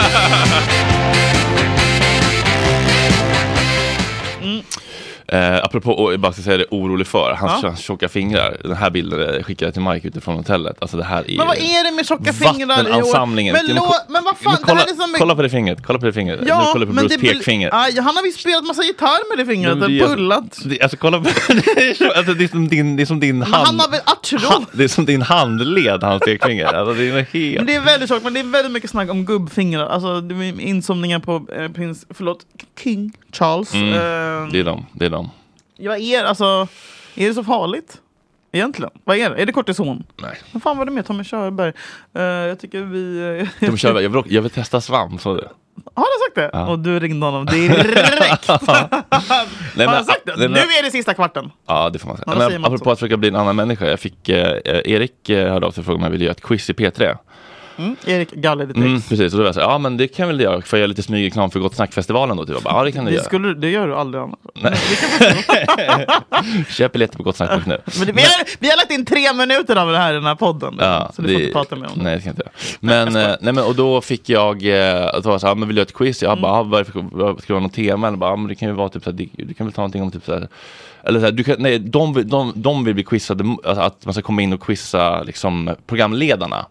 Mm. Apropå, och jag bara ska säga det, orolig för, hans, Ja. tjocka fingrar. Den här bilden skickade jag till Mike utifrån hotellet. Alltså det här är Men vad är det med tjocka fingrar i år? Men, Men lå, ko- men vad fan, Men kolla, det här är som... kolla på det fingret, kolla på det fingret. nu Ja, kollar på men Bruce pekfinger. Aj, han har visst spelat massa gitarr med det fingret, Men det pullat. Det, alltså kolla på, alltså, det är som din, det är som din Men hand. han har väl artros? Ha, det är som din handled, hans pekfinger. Alltså, det är helt... Men det är väldigt tjockt, men det är väldigt mycket snack om gubbfingrar. Alltså insomningar på eh, prins, förlåt, King Charles. Mm, Eh, det är de, det är de. Vad är alltså, är det så farligt? Egentligen? Vad är det? Är det kortison? Nej. Vad fan var det med Tommy Körberg? Eh, jag tycker vi... eh, De kör, jag, vill, jag vill testa svamp, så det. Har du sagt det? Ja. Och du ringde honom direkt! Nej, Har han sagt det? nej, men- Nu är det sista kvarten! Ja, det får man säga. Ja, Men apropå att försöka bli en annan människa. Jag fick, eh, Erik eh, hörde av sig och frågade om jag ville göra ett quiz i P3. Mm. Erik Galler ditt Mm, precis, och då var jag så här, ja men det kan väl göra, för jag göra lite smygreklam för Gott Snack-festivalen då. Typ. Jag bara, ja det kan du Det, göra. skulle, det gör du aldrig annars. Nej. Köp biljetter på gottsnack.nu. Men det, vi, har, vi har lagt in tre minuter av det här i den här podden. Ja, så du får inte prata mer om det. Nej, det kan jag inte. Men, eh, nej, men, och då fick jag, eh, det så här, men vill du göra ett quiz? Jag Mm. bara, ah, är det för, vad, ska det vara något tema? Eller bara, ah, men det kan ju vara typ så här, det- du kan väl ta någonting om typ så här, eller så här, du kan, nej, de, de, de vill bli quizade, alltså att man ska komma in och quizza liksom, programledarna.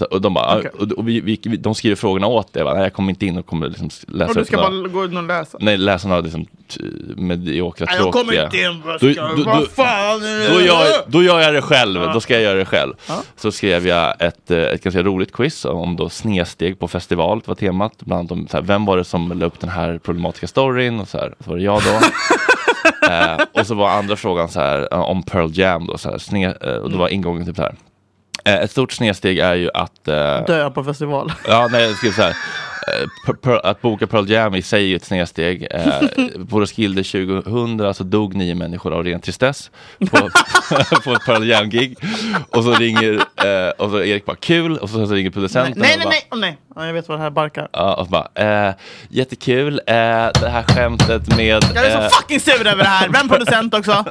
Så, och de bara, ah, och, och vi, vi, de skriver frågorna åt dig. Jag, kommer inte in och kommer liksom läsa Och du ska några- bara gå in och läsa. Nej, läsa några liksom, mediokra, Nej, jag tråkiga. kommer inte in. Vad, fan är då gör, då gör jag det själv. Ja. Då ska jag göra det själv. Ja. Så skrev jag ett, eh, ett ganska roligt quiz om då snedsteg på festival. Det var temat. Bland annat om så här, vem var det som la upp den här problematiska storyn? Och så, här, så var det jag då. eh, och så var andra frågan så här, eh, om Pearl Jam. Då, så här, sne, eh, och då var ingången typ så här. Eh, ett stort snedsteg är ju att eh, Dö på festival. Ja, nej, jag skrev så här. Eh, att boka Pearl Jam i sig är ett snedsteg. Eh, på Roskilde 2000 så dog nio människor av ren tristess på, på ett Pearl Jam-gig. Och så ringer eh, och så Erik bara kul och så, så ringer producenten. Nej, och nej, bara, nej, oh, nej. Ja, jag vet vad det här barkar. Ja, och så bara, eh, jättekul, eh, det här skämtet med... Jag är eh, så fucking sur över det här. Vem producent också?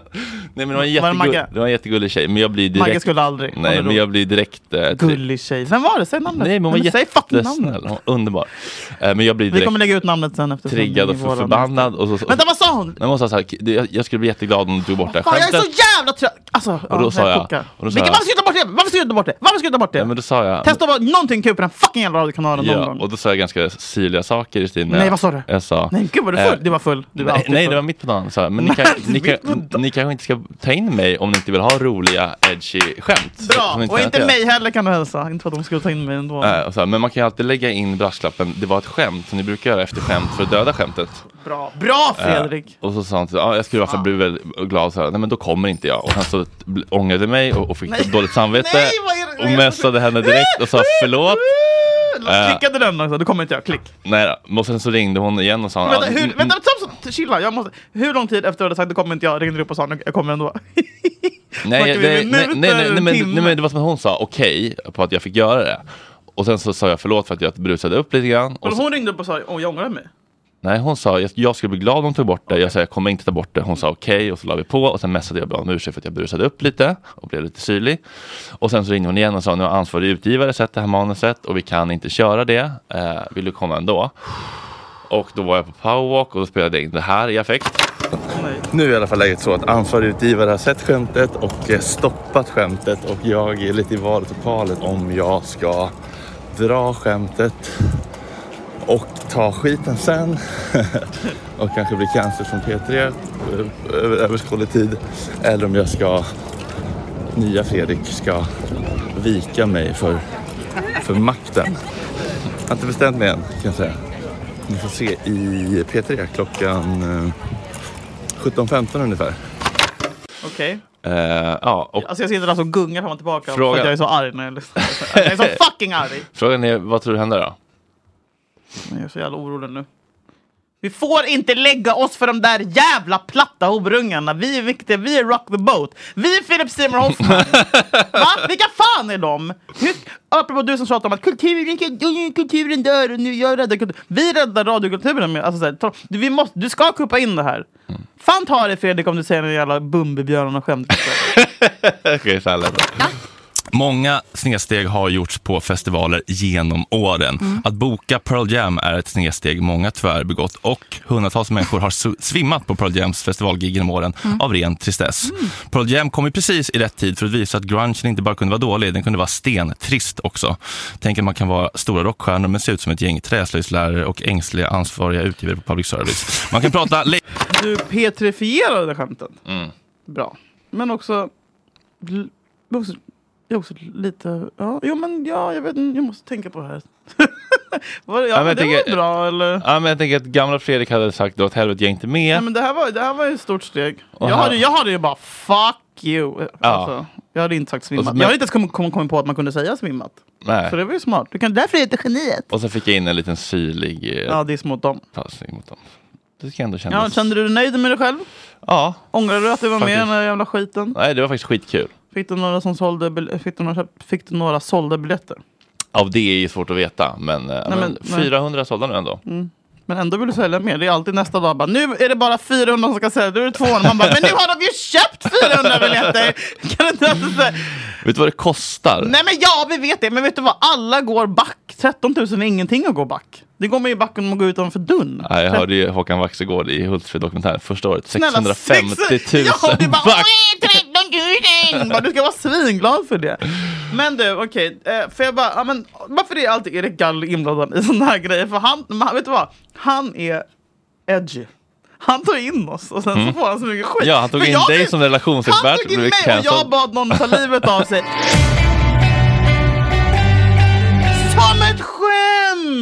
Nej men det var en, Var det jättegull, Magge? det var en jättegullig tjej, men jag blir direkt... Magge skulle aldrig. Nej, men jag blir direkt... Eh, Gullig tjej. Vem var det? Säg namnet. Nej, men hon var Nej, jättesnäll, underbar. Eh, men jag blir Vi direkt kommer lägga ut namnet sen efter triggad och förbannad. Och så, Vänta, vad sa hon? Nej, hon sa så här, "Det- jag, skulle bli jätteglad om du tog bort det här Fan, jag är så skämtet. jävla trött! Alltså, Och då ja, sa jag- kokar. och då sa Vilken, jag- varför ska du ta bort det? Varför ska du ta bort det? Varför ska du ta bort det? Ja, men då sa jag... Testa att vara någonting kul på den fucking jävla radiokanalen någon Ja, gång. och då sa jag ganska syrliga saker i stil med... Nej, vad sa du? Jag sa... Nej, gud var du eh, full? Du var full. Du var nej, nej, det var mitt på dagen. Så, men ni, kan, ni, kan, ni kanske inte ska ta in mig om ni inte vill ha roliga, edgy skämt. Bra! Ni Och inte mig heller kan du hälsa. Inte för att de skulle ta in mig ändå. Eh, och så men man kan ju alltid lägga in brasklappen, det var ett skämt som ni brukar göra efter skämt för att döda skämtet. Bra, Bra Fredrik! Eh, och så sa han, ja, jag skulle vara bli väldigt glad, så här, nej men då kommer inte jag. Och han så ångrade mig och, och fick Nej. dåligt samvete. Nej, det- och messade henne direkt och sa förlåt. Eh, Klickade den också? Då kommer inte jag. Klick. nej då. Och sen så ringde hon igen och sa, Vänta, hur, vänta stopp, chilla. Jag måste, hur lång tid efter att du hade sagt det kommer inte jag ringde du upp och sa jag kommer ändå? Nej, nej, nej, nej, nej, nej, timmar? nej, men det var som att hon sa okej på att jag fick göra det. Och sen så sa jag förlåt för att jag brusade upp lite grann. Och Och så, hon ringde upp och sa åh jag ångrar mig. nej, hon sa jag, jag skulle bli glad om hon tog bort det. Jag sa jag kommer inte ta bort det. Hon sa okej och så la vi på och sen messade jag bara om ursäkt för att jag brusade upp lite och blev lite syrlig. Och sen så ringde hon igen och sa nu har ansvarig utgivare sett det här manuset och vi kan inte köra det. Eh, vill du komma ändå? Och då var jag på powerwalk och då spelade jag in det här i affekt. Nu är i alla fall läget så att ansvarig utgivare har sett skämtet och eh, stoppat skämtet och jag är lite i valet och kvalet om jag ska dra skämtet och ta skiten sen och kanske bli cancer från P3 eh, över överskådlig tid eller om jag ska nya Fredrik ska vika mig för, för makten. Jag har inte bestämt mig än kan jag säga. Ni får se i P3 klockan eh, 17.15 ungefär. Okej. Eh, ja, och Alltså jag sitter där och gungar fram och tillbaka Fråga- för att jag är så arg när jag lyssnar. Jag är så fucking arg. frågan är, vad tror du händer då? Jag är så jävla orolig nu. Vi får inte lägga oss för de där jävla platta horungarna. Vi är viktiga, vi är rock the boat. Vi är Philip Seymour Hoffman. Va? Vilka fan är de? Hur, apropå du som pratar om att kulturen, kulturen dör och nu jag räddar kulturen. Vi räddar radiokulturen. Med, alltså, så här, du, vi måste, du ska kuppa in det här. Fan ta det Fredrik om du säger en jävla Bumbibjörnarna-skämt. Okej, så här lät det. Många snedsteg har gjorts på festivaler genom åren. Mm. Att boka Pearl Jam är ett snedsteg många tyvärr begått och hundratals människor har svimmat på Pearl Jams festivalgig genom åren Mm. av ren tristess. Pearl Jam kom ju precis i rätt tid för att visa att grungen inte bara kunde vara dålig, den kunde vara stentrist också. Tänk att man kan vara stora rockstjärnor men se ut som ett gäng träslöjdslärare och ängstliga ansvariga utgivare på public service. Man kan prata Du petrifierade skämten. Mm. Bra. Men också... är också lite... Ja, jo, men ja, jag vet. Jag måste tänka på det här. var, det- ja, Ja, men jag det tänker- var bra, eller? Ja, men jag tänker att gamla Fredrik hade sagt dra åt helvete, jag är inte med. Nej, men det här var, det här var ett stort steg. Och Jag här- hade, jag hade ju bara fuck you. Alltså, jag hade inte sagt svimmat. Så- men- Jag hade inte ens kommit kom, kommit på att man kunde säga svimmat. Nej. Så det var ju smart. Du kan, därför är det geniet. Och så fick jag in en liten syrlig eh, Ja, det är smot dem. passning mot dem. Det ska ändå kännas... Ja, kände du dig nöjd med dig själv? Ja. Ångrar du att du var med i Faktiskt. den här jävla skiten? Nej, det var faktiskt skitkul. Fick du några som sålde, fick du några, fick du några sålda biljetter? Av det är ju svårt att veta, men, eh, men, men- nej. 400 sålda nu ändå. Mm. Men ändå vill du sälja mer. Det är alltid nästa dag bara, nu är det bara 400 som ska sälja, då är det 200. Man bara, men nu har de ju köpt 400 biljetter! Kan inte säga, Vet du vad det kostar? Nej men ja, vi vet det, men vet du vad? Alla går back. 13 000 är ingenting att gå back. Det går man ju back om man går utanför dörren. Ja, jag hörde ju Håkan Waxegård i Hultsfred dokumentär första året. 650 000 Ja, det bara, back! "Oj, 13 000! Bara, Du ska vara svinglad för det. Men du, okej. eh, för jag bara, ja, men, varför är alltid Erik Gall inblandad i sådana här grejer? För han, vet du vad? Han är edgy. Han tar in oss och sen Mm. så får han så mycket skit. Ja, han tog För in dig som relationsexpert. Han tog in mig och jag bad någon ta livet av sig.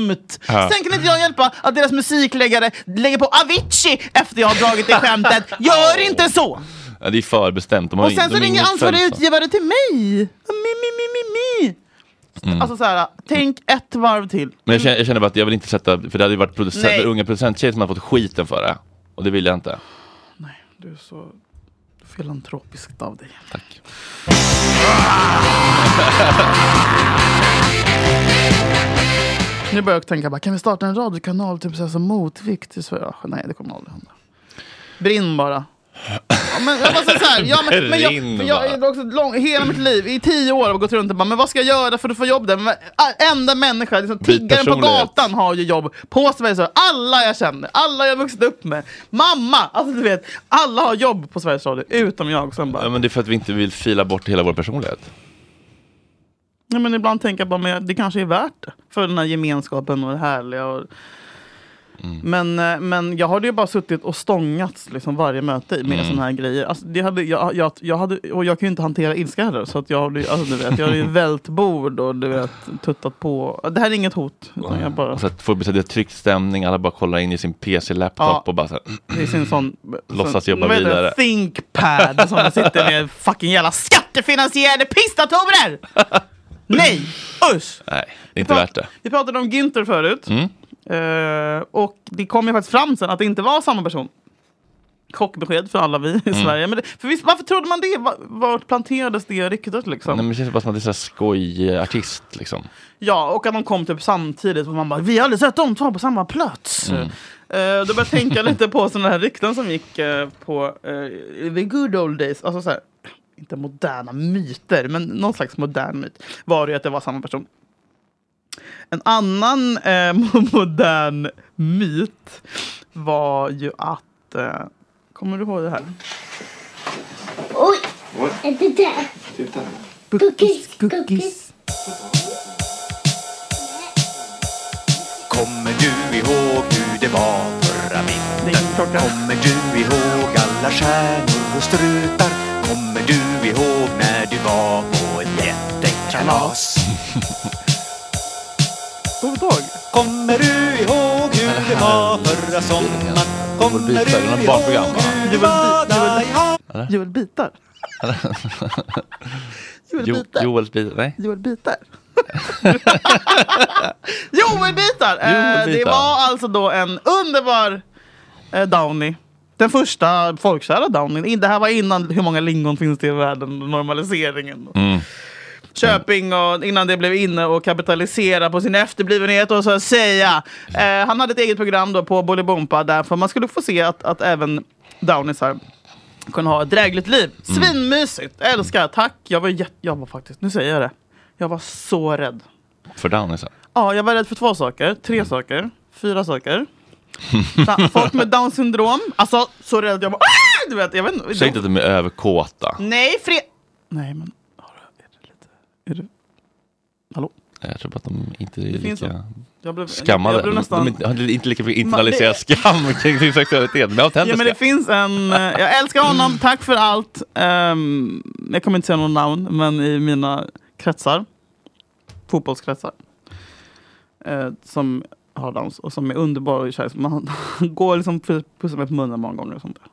Skämt! Ja. Sen kan inte jag hjälpa att deras musikläggare lägger på Avicii efter jag har dragit det skämtet. Gör inte så! Ja, det är förbestämt. De Och sen så ringer ansvarig utgivare till mig. Mi, mi, mi, mi, mi. Mm. Alltså så här, tänk ett varv till. Men jag känner, jag känner bara att jag vill inte sätta, för det hade ju varit producent, Nej. unga producenttjejer som har fått skiten för det. Och det vill jag inte. Du är så filantropiskt av dig. Tack. Nu börjar jag tänka, bara, kan vi starta en radiokanal typ så som motvikt till Sverige? Nej, det kommer aldrig hända. Brinn bara. Ja, men jag bara säger så här, ja, men, men jag, Brinn för jag är också lång, hela mitt liv, i tio år, har jag gått runt och bara, men vad ska jag göra för att få jobb där? Men, äh, enda människa, liksom, tiggaren på gatan har ju jobb på Sveriges Radio. Alla jag känner, alla jag vuxit upp med, mamma, alltså du vet, alla har jobb på Sveriges Radio, utom jag. Bara, Ja, men det är för att vi inte vill fila bort hela vår personlighet. Ja, men ibland tänker jag bara, men det kanske är värt det. För den här gemenskapen och det härliga. Och... Mm. Men, eh, men jag hade ju bara suttit och stångats liksom varje möte med Mm. såna här grejer. Alltså, det hade, jag, jag, jag hade, och jag kan ju inte hantera ilska heller. Så att jag, hade, alltså, du vet, jag hade ju vält bord och du vet, tuttat på. Det här är inget hot. Utan jag bara, Och så att folk blir så tryckt stämning, alla bara kollar in i sin PC-laptop Ja. och bara så här, det är sin sån... Låtsas jobba det? vidare. Thinkpad som sitter med fucking jävla skattefinansierade pissdatorer! Nej! Usch! nej, det är inte värt det. Vi pratade om Günther förut. Mm. Eh, och det kom ju faktiskt fram sen att det inte var samma person. Chockbesked för alla vi i Mm. Sverige. Men det, för visst, varför trodde man det? Va- Vart planterades det ryktet liksom? Nej, men det känns bara som att det är här skojartist liksom. Ja, och att de kom typ samtidigt. Och man bara, vi har aldrig sett de två på samma plats. Mm. Eh, då började jag tänka lite på sådana här rykten som gick eh, på uh, the good old days. Alltså så här, inte moderna myter, men någon slags modern myt. Var ju att det var samma person. En annan eh, modern myt var ju att... Eh, kommer du ihåg det här? Oj! Är det där? Cookies, cookies. Kommer du ihåg hur det var förra vintern? Kommer du ihåg alla stjärnor och strutar? Kommer du ihåg när du var på ett jättekalas. Sovtåg. Kommer du ihåg hur det var förra sommaren? Kommer du Bitar, det är något barnprogram va? Joel, Bi- Joel, Bitar. Joel Jo, Bitar. Bitar, nej. Joel Bitar. Joel Bitar! Eh, det Bitar. var alltså då en underbar eh, Downy. Den första folkkära Downy. Det här var innan hur många lingon finns det i världen, normaliseringen. Mm. Köping och innan det blev inne och kapitalisera på sin efterblivenhet och så att säga. Eh, han hade ett eget program då på Bolibompa därför man skulle få se att, att även Downisar kunde ha ett drägligt liv. Svinmysigt! Älskar! Tack! Jag var, jätte, jag var faktiskt, nu säger jag det. Jag var så rädd. För Downisar. Ja, jag var rädd för två saker, tre saker, fyra saker. Folk med down syndrom. Alltså, så rädd jag var. Ah! Du vet, jag vet inte. Säg inte att de är överkåta. Nej, fred... Nej, men... har du- Är det lite... Är det... Hallå? Jag tror bara att de inte är Det lika. Jag blev- skammade. jag blev nästan- De är inte, inte lika mycket internaliserad det- skam kring sin sexualitet. Men Ja, men det finns en... eh, Jag älskar honom, tack för allt. Ehm, jag kommer inte säga någon namn, men i mina kretsar, fotbollskretsar, eh, som har dans och som är underbar och kär. Man går liksom pussar mig på munnen många gånger och sånt där.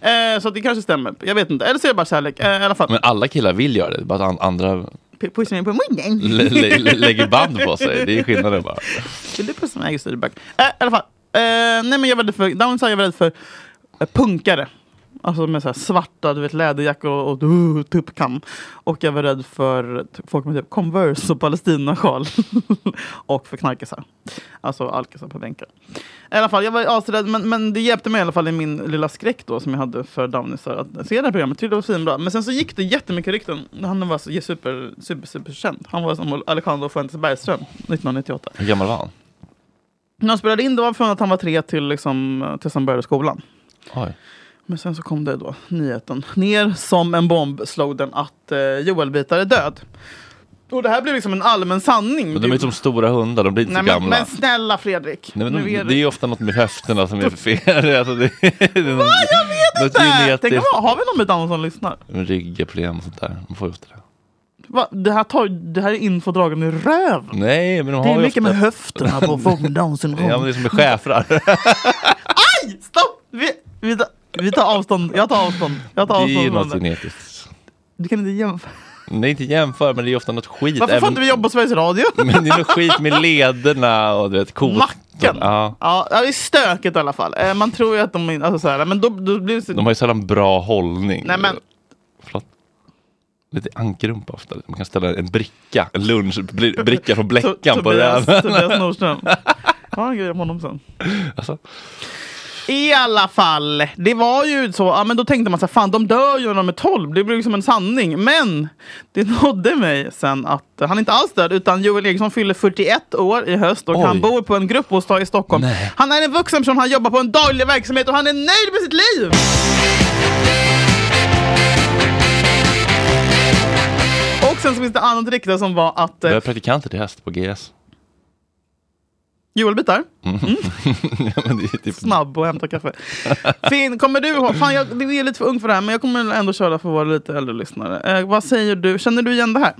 Eh, så det kanske stämmer. Jag vet inte. Eller så är det bara kärlek. Eh, I alla fall. Men alla killar vill göra det, bara att an- andra P- Pussa mig på munnen. lä- lä- lä- lägger band på sig. Det är skillnaden bara. Vill du pussa mig? Just det, back. Eh, I alla fall. Eh, nej men jag var rädd för, Downs är jag rädd för eh, punkare. Alltså med så här svarta du vet, läderjackor och, och uh, tuppkam. Och jag var rädd för folk med typ Converse och Palestinasjal. och för knarkisar. Alltså alkisar på bänkar. I alla fall, jag var asrädd, men, men det hjälpte mig i alla fall i min lilla skräck då som jag hade för Downisar att se det här programmet. Tyckte det var svinbra. Men sen så gick det jättemycket rykten. Han var så super, super, super känd. Han var som Alejandro Fuentes Bergström 1998. Hur gammal var han? När han spelade in det var från att han var tre till liksom, tills han började skolan. Oj. Men sen så kom det då nyheten. Ner som en bomb slog den att eh, Joel Bitar är död. Och det här blev liksom en allmän sanning. Men de är som stora hundar, de blir inte Nej, så men, gamla. men snälla Fredrik. Nej, men de, är det är ju ofta något med höfterna som är fel. alltså det, det är något, Jag vet inte! Tänk genetiskt. om, har vi någon med Down som lyssnar? Ryggproblem och sånt där. De får ju ofta det. Va? Det, här tar, det här är info dragen i röv. Nej, men de har Det är ju mycket ofta... med höfterna på folk med Downs syndrom. Ja, men det är som med schäfrar. Aj! Stopp! Vi, vi, vi tar avstånd. Jag tar avstånd. Jag tar det är avstånd ju något genetiskt. Du kan inte jämföra. Nej, inte jämför, men det är ofta något skit. Varför får inte vi jobba på Sveriges Radio? Men det är något skit med lederna och du vet, kotan. Macken. Ja. Ja, det är stökigt i alla fall. Eh, Man tror ju att de... är- Alltså, så här, men då, då blir så... De har ju sällan bra hållning. Nej, men, Förlåt. Lite ankrumpa ofta. Man kan ställa en bricka, en lunchbricka från Bleckan på den. Tobias Nordström. Jag har en grej om honom sen. Alltså, I alla fall, det var ju så, ja men då tänkte man så här, fan de dör ju när de är 12, det blir liksom en sanning. Men det nådde mig sen att han är inte alls död, utan Joel Eriksson fyller 41 år i höst och Oj. han bor på en gruppbostad i Stockholm. Han är en vuxen person, han jobbar på en daglig verksamhet och han är nöjd med sitt liv! Och sen så finns det annat rykte som var att jag eh, är praktikanter till häst på GS. Joel Bitar, Mm. ja, men det är typ... snabb och hämta kaffe. Finn, kommer du ihåg? Fan, jag, det är lite för ung för det här, men jag kommer ändå köra för våra lite äldre lyssnare. Eh, vad säger du? Känner du igen det här?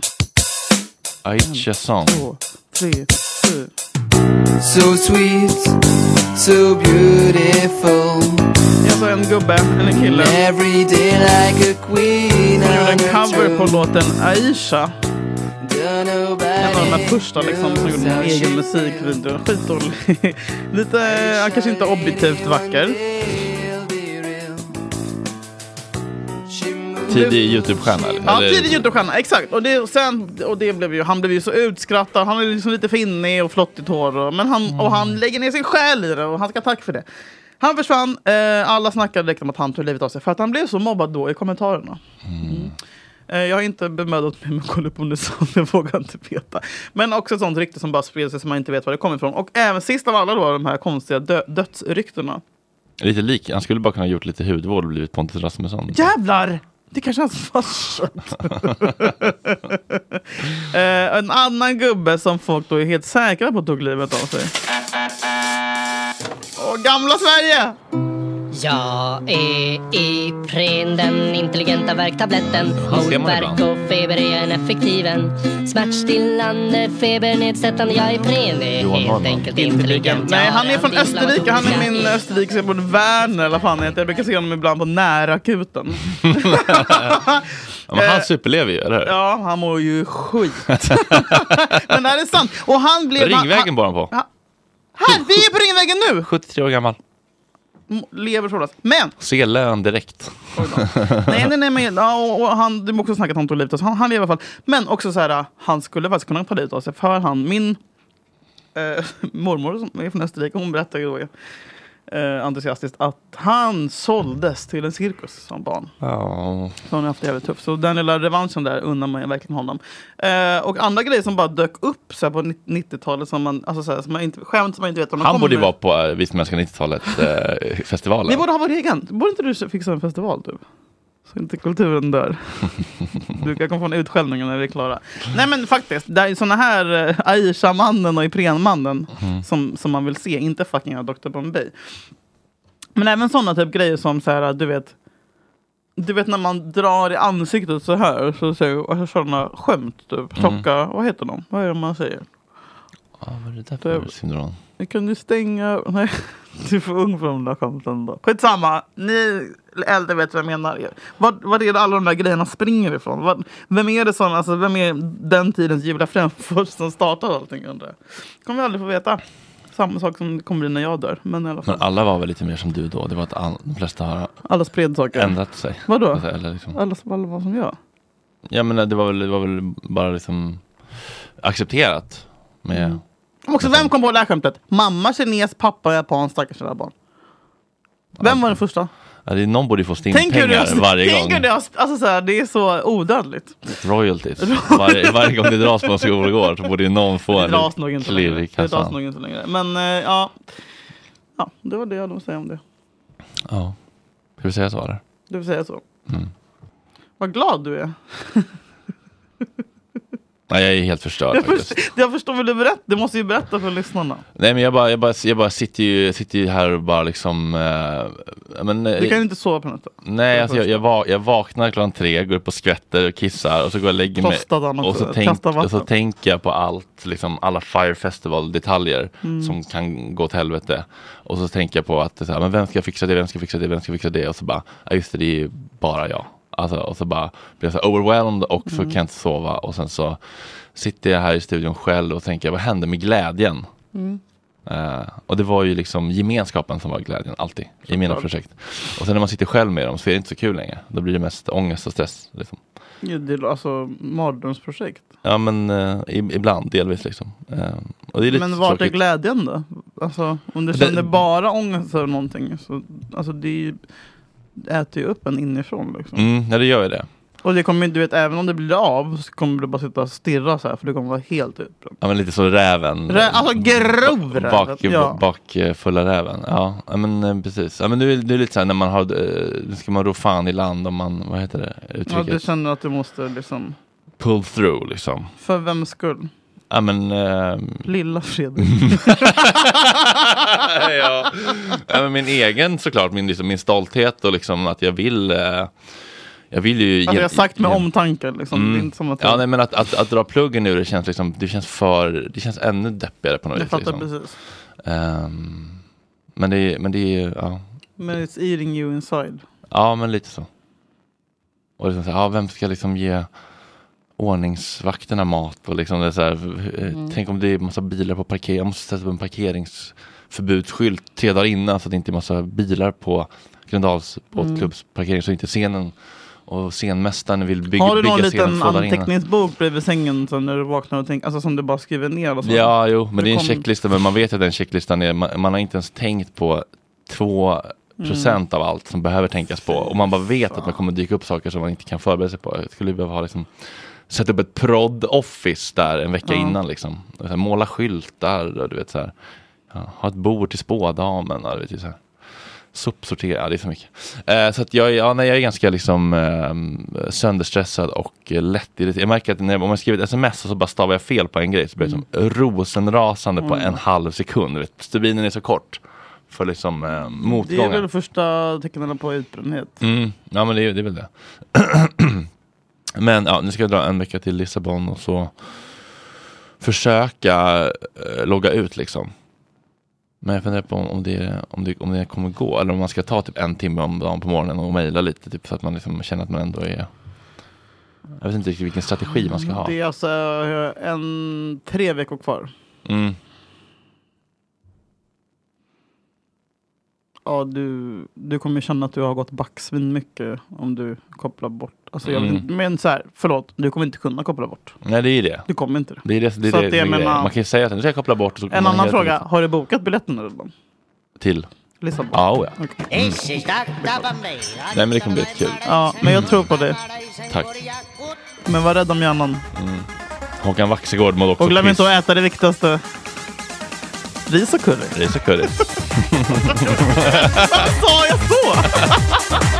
Aicha song. Två, tre, fyra. So sweet, so beautiful. Det är alltså en gubbe, eller en kille, Every day like a queen. som gjorde en cover på låten Aisha. En av de första liksom, som gjorde en egen musikvideo. Skitdålig. Lite, han kanske inte objektivt vacker. Tidig Youtube-stjärna? Ja, Eller- tidig Youtube-stjärna, exakt. Och, det, och, sen, och det blev ju, han blev ju så utskrattad. Han är liksom lite finnig och flottigt hår. Och, men han, och han lägger ner sin själ i det och han ska ha tack för det. Han försvann. Eh, alla snackade direkt om att han tog livet av sig för att han blev så mobbad då i kommentarerna. Mm. Eh, jag har inte bemödat mig med att kolla är sant, jag vågar inte veta. Men också ett sånt rykte som bara sprider sig som man inte vet var det kommer ifrån. Och även sist av alla då, de här konstiga dö- dödsryktena. Lite lik. Han skulle bara kunna ha gjort lite hudvård och blivit Pontus Rasmusson. Jävlar! Det kanske är hans farsa. eh, en annan gubbe som folk då är helt säkra på tog livet av sig. Åh, gamla Sverige! Jag är Ipren, den intelligenta värktabletten. Han Mot värk och feber är en effektiv en. Smärtstillande, febernedsättande, jag är Ipren. är helt enkelt intelligent. Nej, han är från Österrike. Han är min österrikiska bror Werner, eller vad fan han heter. Jag brukar se honom ibland på närakuten. Ja, men han superlever ju, eller hur? Ja, han mår ju skit. Men det här är sant. Och han blev... Ringvägen bor han på. Här, vi är på Ringvägen nu! 73 år gammal. Lever frodas. Men! Se lön direkt. Nej, nej, nej. Men, ja, och, och han, du har också snackat om att han tog livet av sig. Han, han lever i alla fall. Men också så här, han skulle faktiskt kunna ta livet av sig. För han, min eh, mormor som är från Österrike, hon berättade ju då eh, entusiastiskt att han såldes till en cirkus som barn. Ja. Så han har haft det jävligt tufft. Så den lilla revanschen där unnar man verkligen honom. Eh, och andra grejer som bara dök upp så på 90-talet som man, alltså, så här, som man inte, skämt som man inte vet om man Han borde ju vara på uh, Vismänska 90-talet eh, festivalen. Vi borde ha vår egen. Borde inte du fixa en festival typ? Så inte kulturen dör. Du kan komma få en utskällning när vi är klara. Nej men faktiskt, det är såna här uh, Aisha-mannen och Ipren-mannen Mm. som, som man vill se, inte fucking Dr. Bombay. Men även såna typ grejer som så här, du vet du vet när man drar i ansiktet så här, så säger sådana skämt typ. Tjocka, vad heter de? Vad är det man säger? Ja, vad är det där för syndrom? Nu kan du stänga... Nej, du är för ung för de där skämten då. Skitsamma, ni äldre vet vad jag menar. Vad, vad är det alla de där grejerna springer ifrån? Vad, vem är det som, alltså, vem är den tidens Julia Fränfors som startade allting undrar jag? kommer vi aldrig få veta. Samma sak som det kommer bli när jag dör. Men i alla fall. Men alla var väl lite mer som du då? Det var att all, de flesta har Alla spred saker. ändrat sig. Vadå? Alltså, Eller liksom. Alla, alla var som jag. Ja men det var väl, det var väl bara liksom accepterat. Med, Mm. Också, vem kom på det här skämtet? Mamma kines, pappa japan, stackars lilla barn. Vem var den första? Ja, det är, någon borde få Tänk stingpengar det, varje tänk gång. det, har- alltså, så här, det är så odödligt. Royalties. Varje, varje gång det dras på en skolgård så borde någon få Det en dras nog inte klirr i Det dras kassan. nog inte längre. Men eh, ja. ja, det var det jag hade att säga om det. Ja. Ska vi säga så eller? Du får säga så. Mm. Vad glad du är. Nej, jag är helt förstörd Jag, först, jag förstår väl du berätta. Du måste ju berätta för lyssnarna. Nej men jag bara, jag bara, jag bara sitter, ju, sitter ju här och bara liksom... eh, men, eh, Du kan inte sova på natten. Nej, alltså jag, jag, va- jag vaknar klockan tre, går upp och skvätter och kissar och så går jag och lägger mig. Och så, tänk, och så tänker jag på allt, liksom alla Fire Festival-detaljer Mm. som kan gå till helvete. Och så tänker jag på att så här, men vem ska fixa det, vem ska fixa det, vem ska fixa det? Och så bara, ja just det, det är bara jag. Alltså, och så bara blir jag så overwhelmed och så Mm. kan jag inte sova. Och sen så sitter jag här i studion själv och tänker, vad hände med glädjen? Mm. Eh, och det var ju liksom gemenskapen som var glädjen, alltid, i mina Såklart. projekt. Och sen när man sitter själv med dem så är det inte så kul längre. Då blir det mest ångest och stress. Liksom. Ja, Det är alltså mardrömsprojekt. Ja men i- ibland, delvis liksom. Eh, och det är lite Men vart är glädjen då? Alltså, om du Det- känner bara ångest över någonting. Så, alltså, det, är ju, det äter ju upp en inifrån. Liksom. Mm, ja det gör ju det. Och det kommer, du vet, även om det blir av så kommer du bara sitta och stirra så här för du kommer vara helt utbränd. Ja men lite så räven. Rä, alltså grov räven. Bak, ja. bak eh, fulla räven. Ja, ja men eh, precis. Ja men det är, det är lite så här när man har, eh, nu ska man ro fan i land om man, vad heter det ja, uttrycket? du känner att du måste liksom, Pull through liksom. för vems skull? Ja men... ehm, Lilla Fredrik. ja. ja, men min egen såklart, min, liksom, min stolthet och liksom att jag vill eh, jag vill ju... Alltså jag har sagt med omtanke. Liksom. Mm. Det är inte som att Ja, nej, men att, att, att dra pluggen ur det känns liksom, det känns för, det känns ännu deppigare på något jag vis. fattar Liksom. precis. Ehm, men det är, men det är ju, ja. Men it's eating you inside. Ja, men lite så. Och liksom så här, ja, vem ska liksom ge ordningsvakterna mat? Och liksom det så här, eh, Mm. Tänk om det är massa bilar på parkering. Jag måste sätta upp en parkeringsförbudsskylt tre dagar innan så att det inte är massa bilar på Gröndals båtklubbs parkering så inte scenen och scenmästaren vill bygga, Har du någon scenen liten anteckningsbok bredvid sängen så när du vaknar och tänker, alltså som du bara skriver ner? Och så? Ja, jo, men det är en kom- checklista, men man vet att den checklistan är, man, man har inte ens tänkt på två procent av allt som behöver tänkas på. Och man bara vet att det kommer dyka upp saker som man inte kan förbereda sig på. Jag skulle behöva ha liksom, sätta upp ett prod office där en vecka Ja. innan liksom. Här, måla skyltar och du vet så här. Ja, ha ett bord till spådamen. Och, du vet, så här. Sopsortera, ja, det är för mycket. Eh, så att jag, ja, nej, jag är ganska liksom eh, sönderstressad och eh, lätt irriterad. Jag märker att när, om jag skriver ett sms och så bara stavar jag fel på en grej så blir det som rosenrasande på Mm. en halv sekund. Vet. Stubinen är så kort. för liksom eh, Det är väl första tecknen på utbrändhet. Mm, ja men det är, det är väl det. men ja, nu ska jag dra en vecka till Lissabon och så försöka eh, logga ut liksom. Men jag funderar på om, om, det, om, det, om det kommer gå eller om man ska ta typ en timme om dagen på morgonen och mejla lite typ, så att man liksom känner att man ändå är Jag vet inte riktigt vilken strategi man ska ha. Det är alltså eh, en, tre veckor kvar. Mm. Ja, du, du kommer känna att du har gått backsvin mycket om du kopplar bort. Alltså, jag vet Mm. inte, men så här, förlåt, du kommer inte kunna koppla bort. Nej det är det. Du kommer inte det. Det är det, det, är Så det, att det, är Man kan ju säga att nu ska jag koppla bort. Och så kommer En man annan hela fråga, tiden har du bokat biljetterna redan? Till? Lissabon? Ja, oh, ja. Okej. Bombay. Nej men det kommer bli kul. Ja, men jag tror på det. Tack. Men var rädd om hjärnan. Mm. Håkan Waxegård mådde också Och glöm piss. inte att äta det viktigaste. Ris och curry. Ris och curry. Varför sa jag så?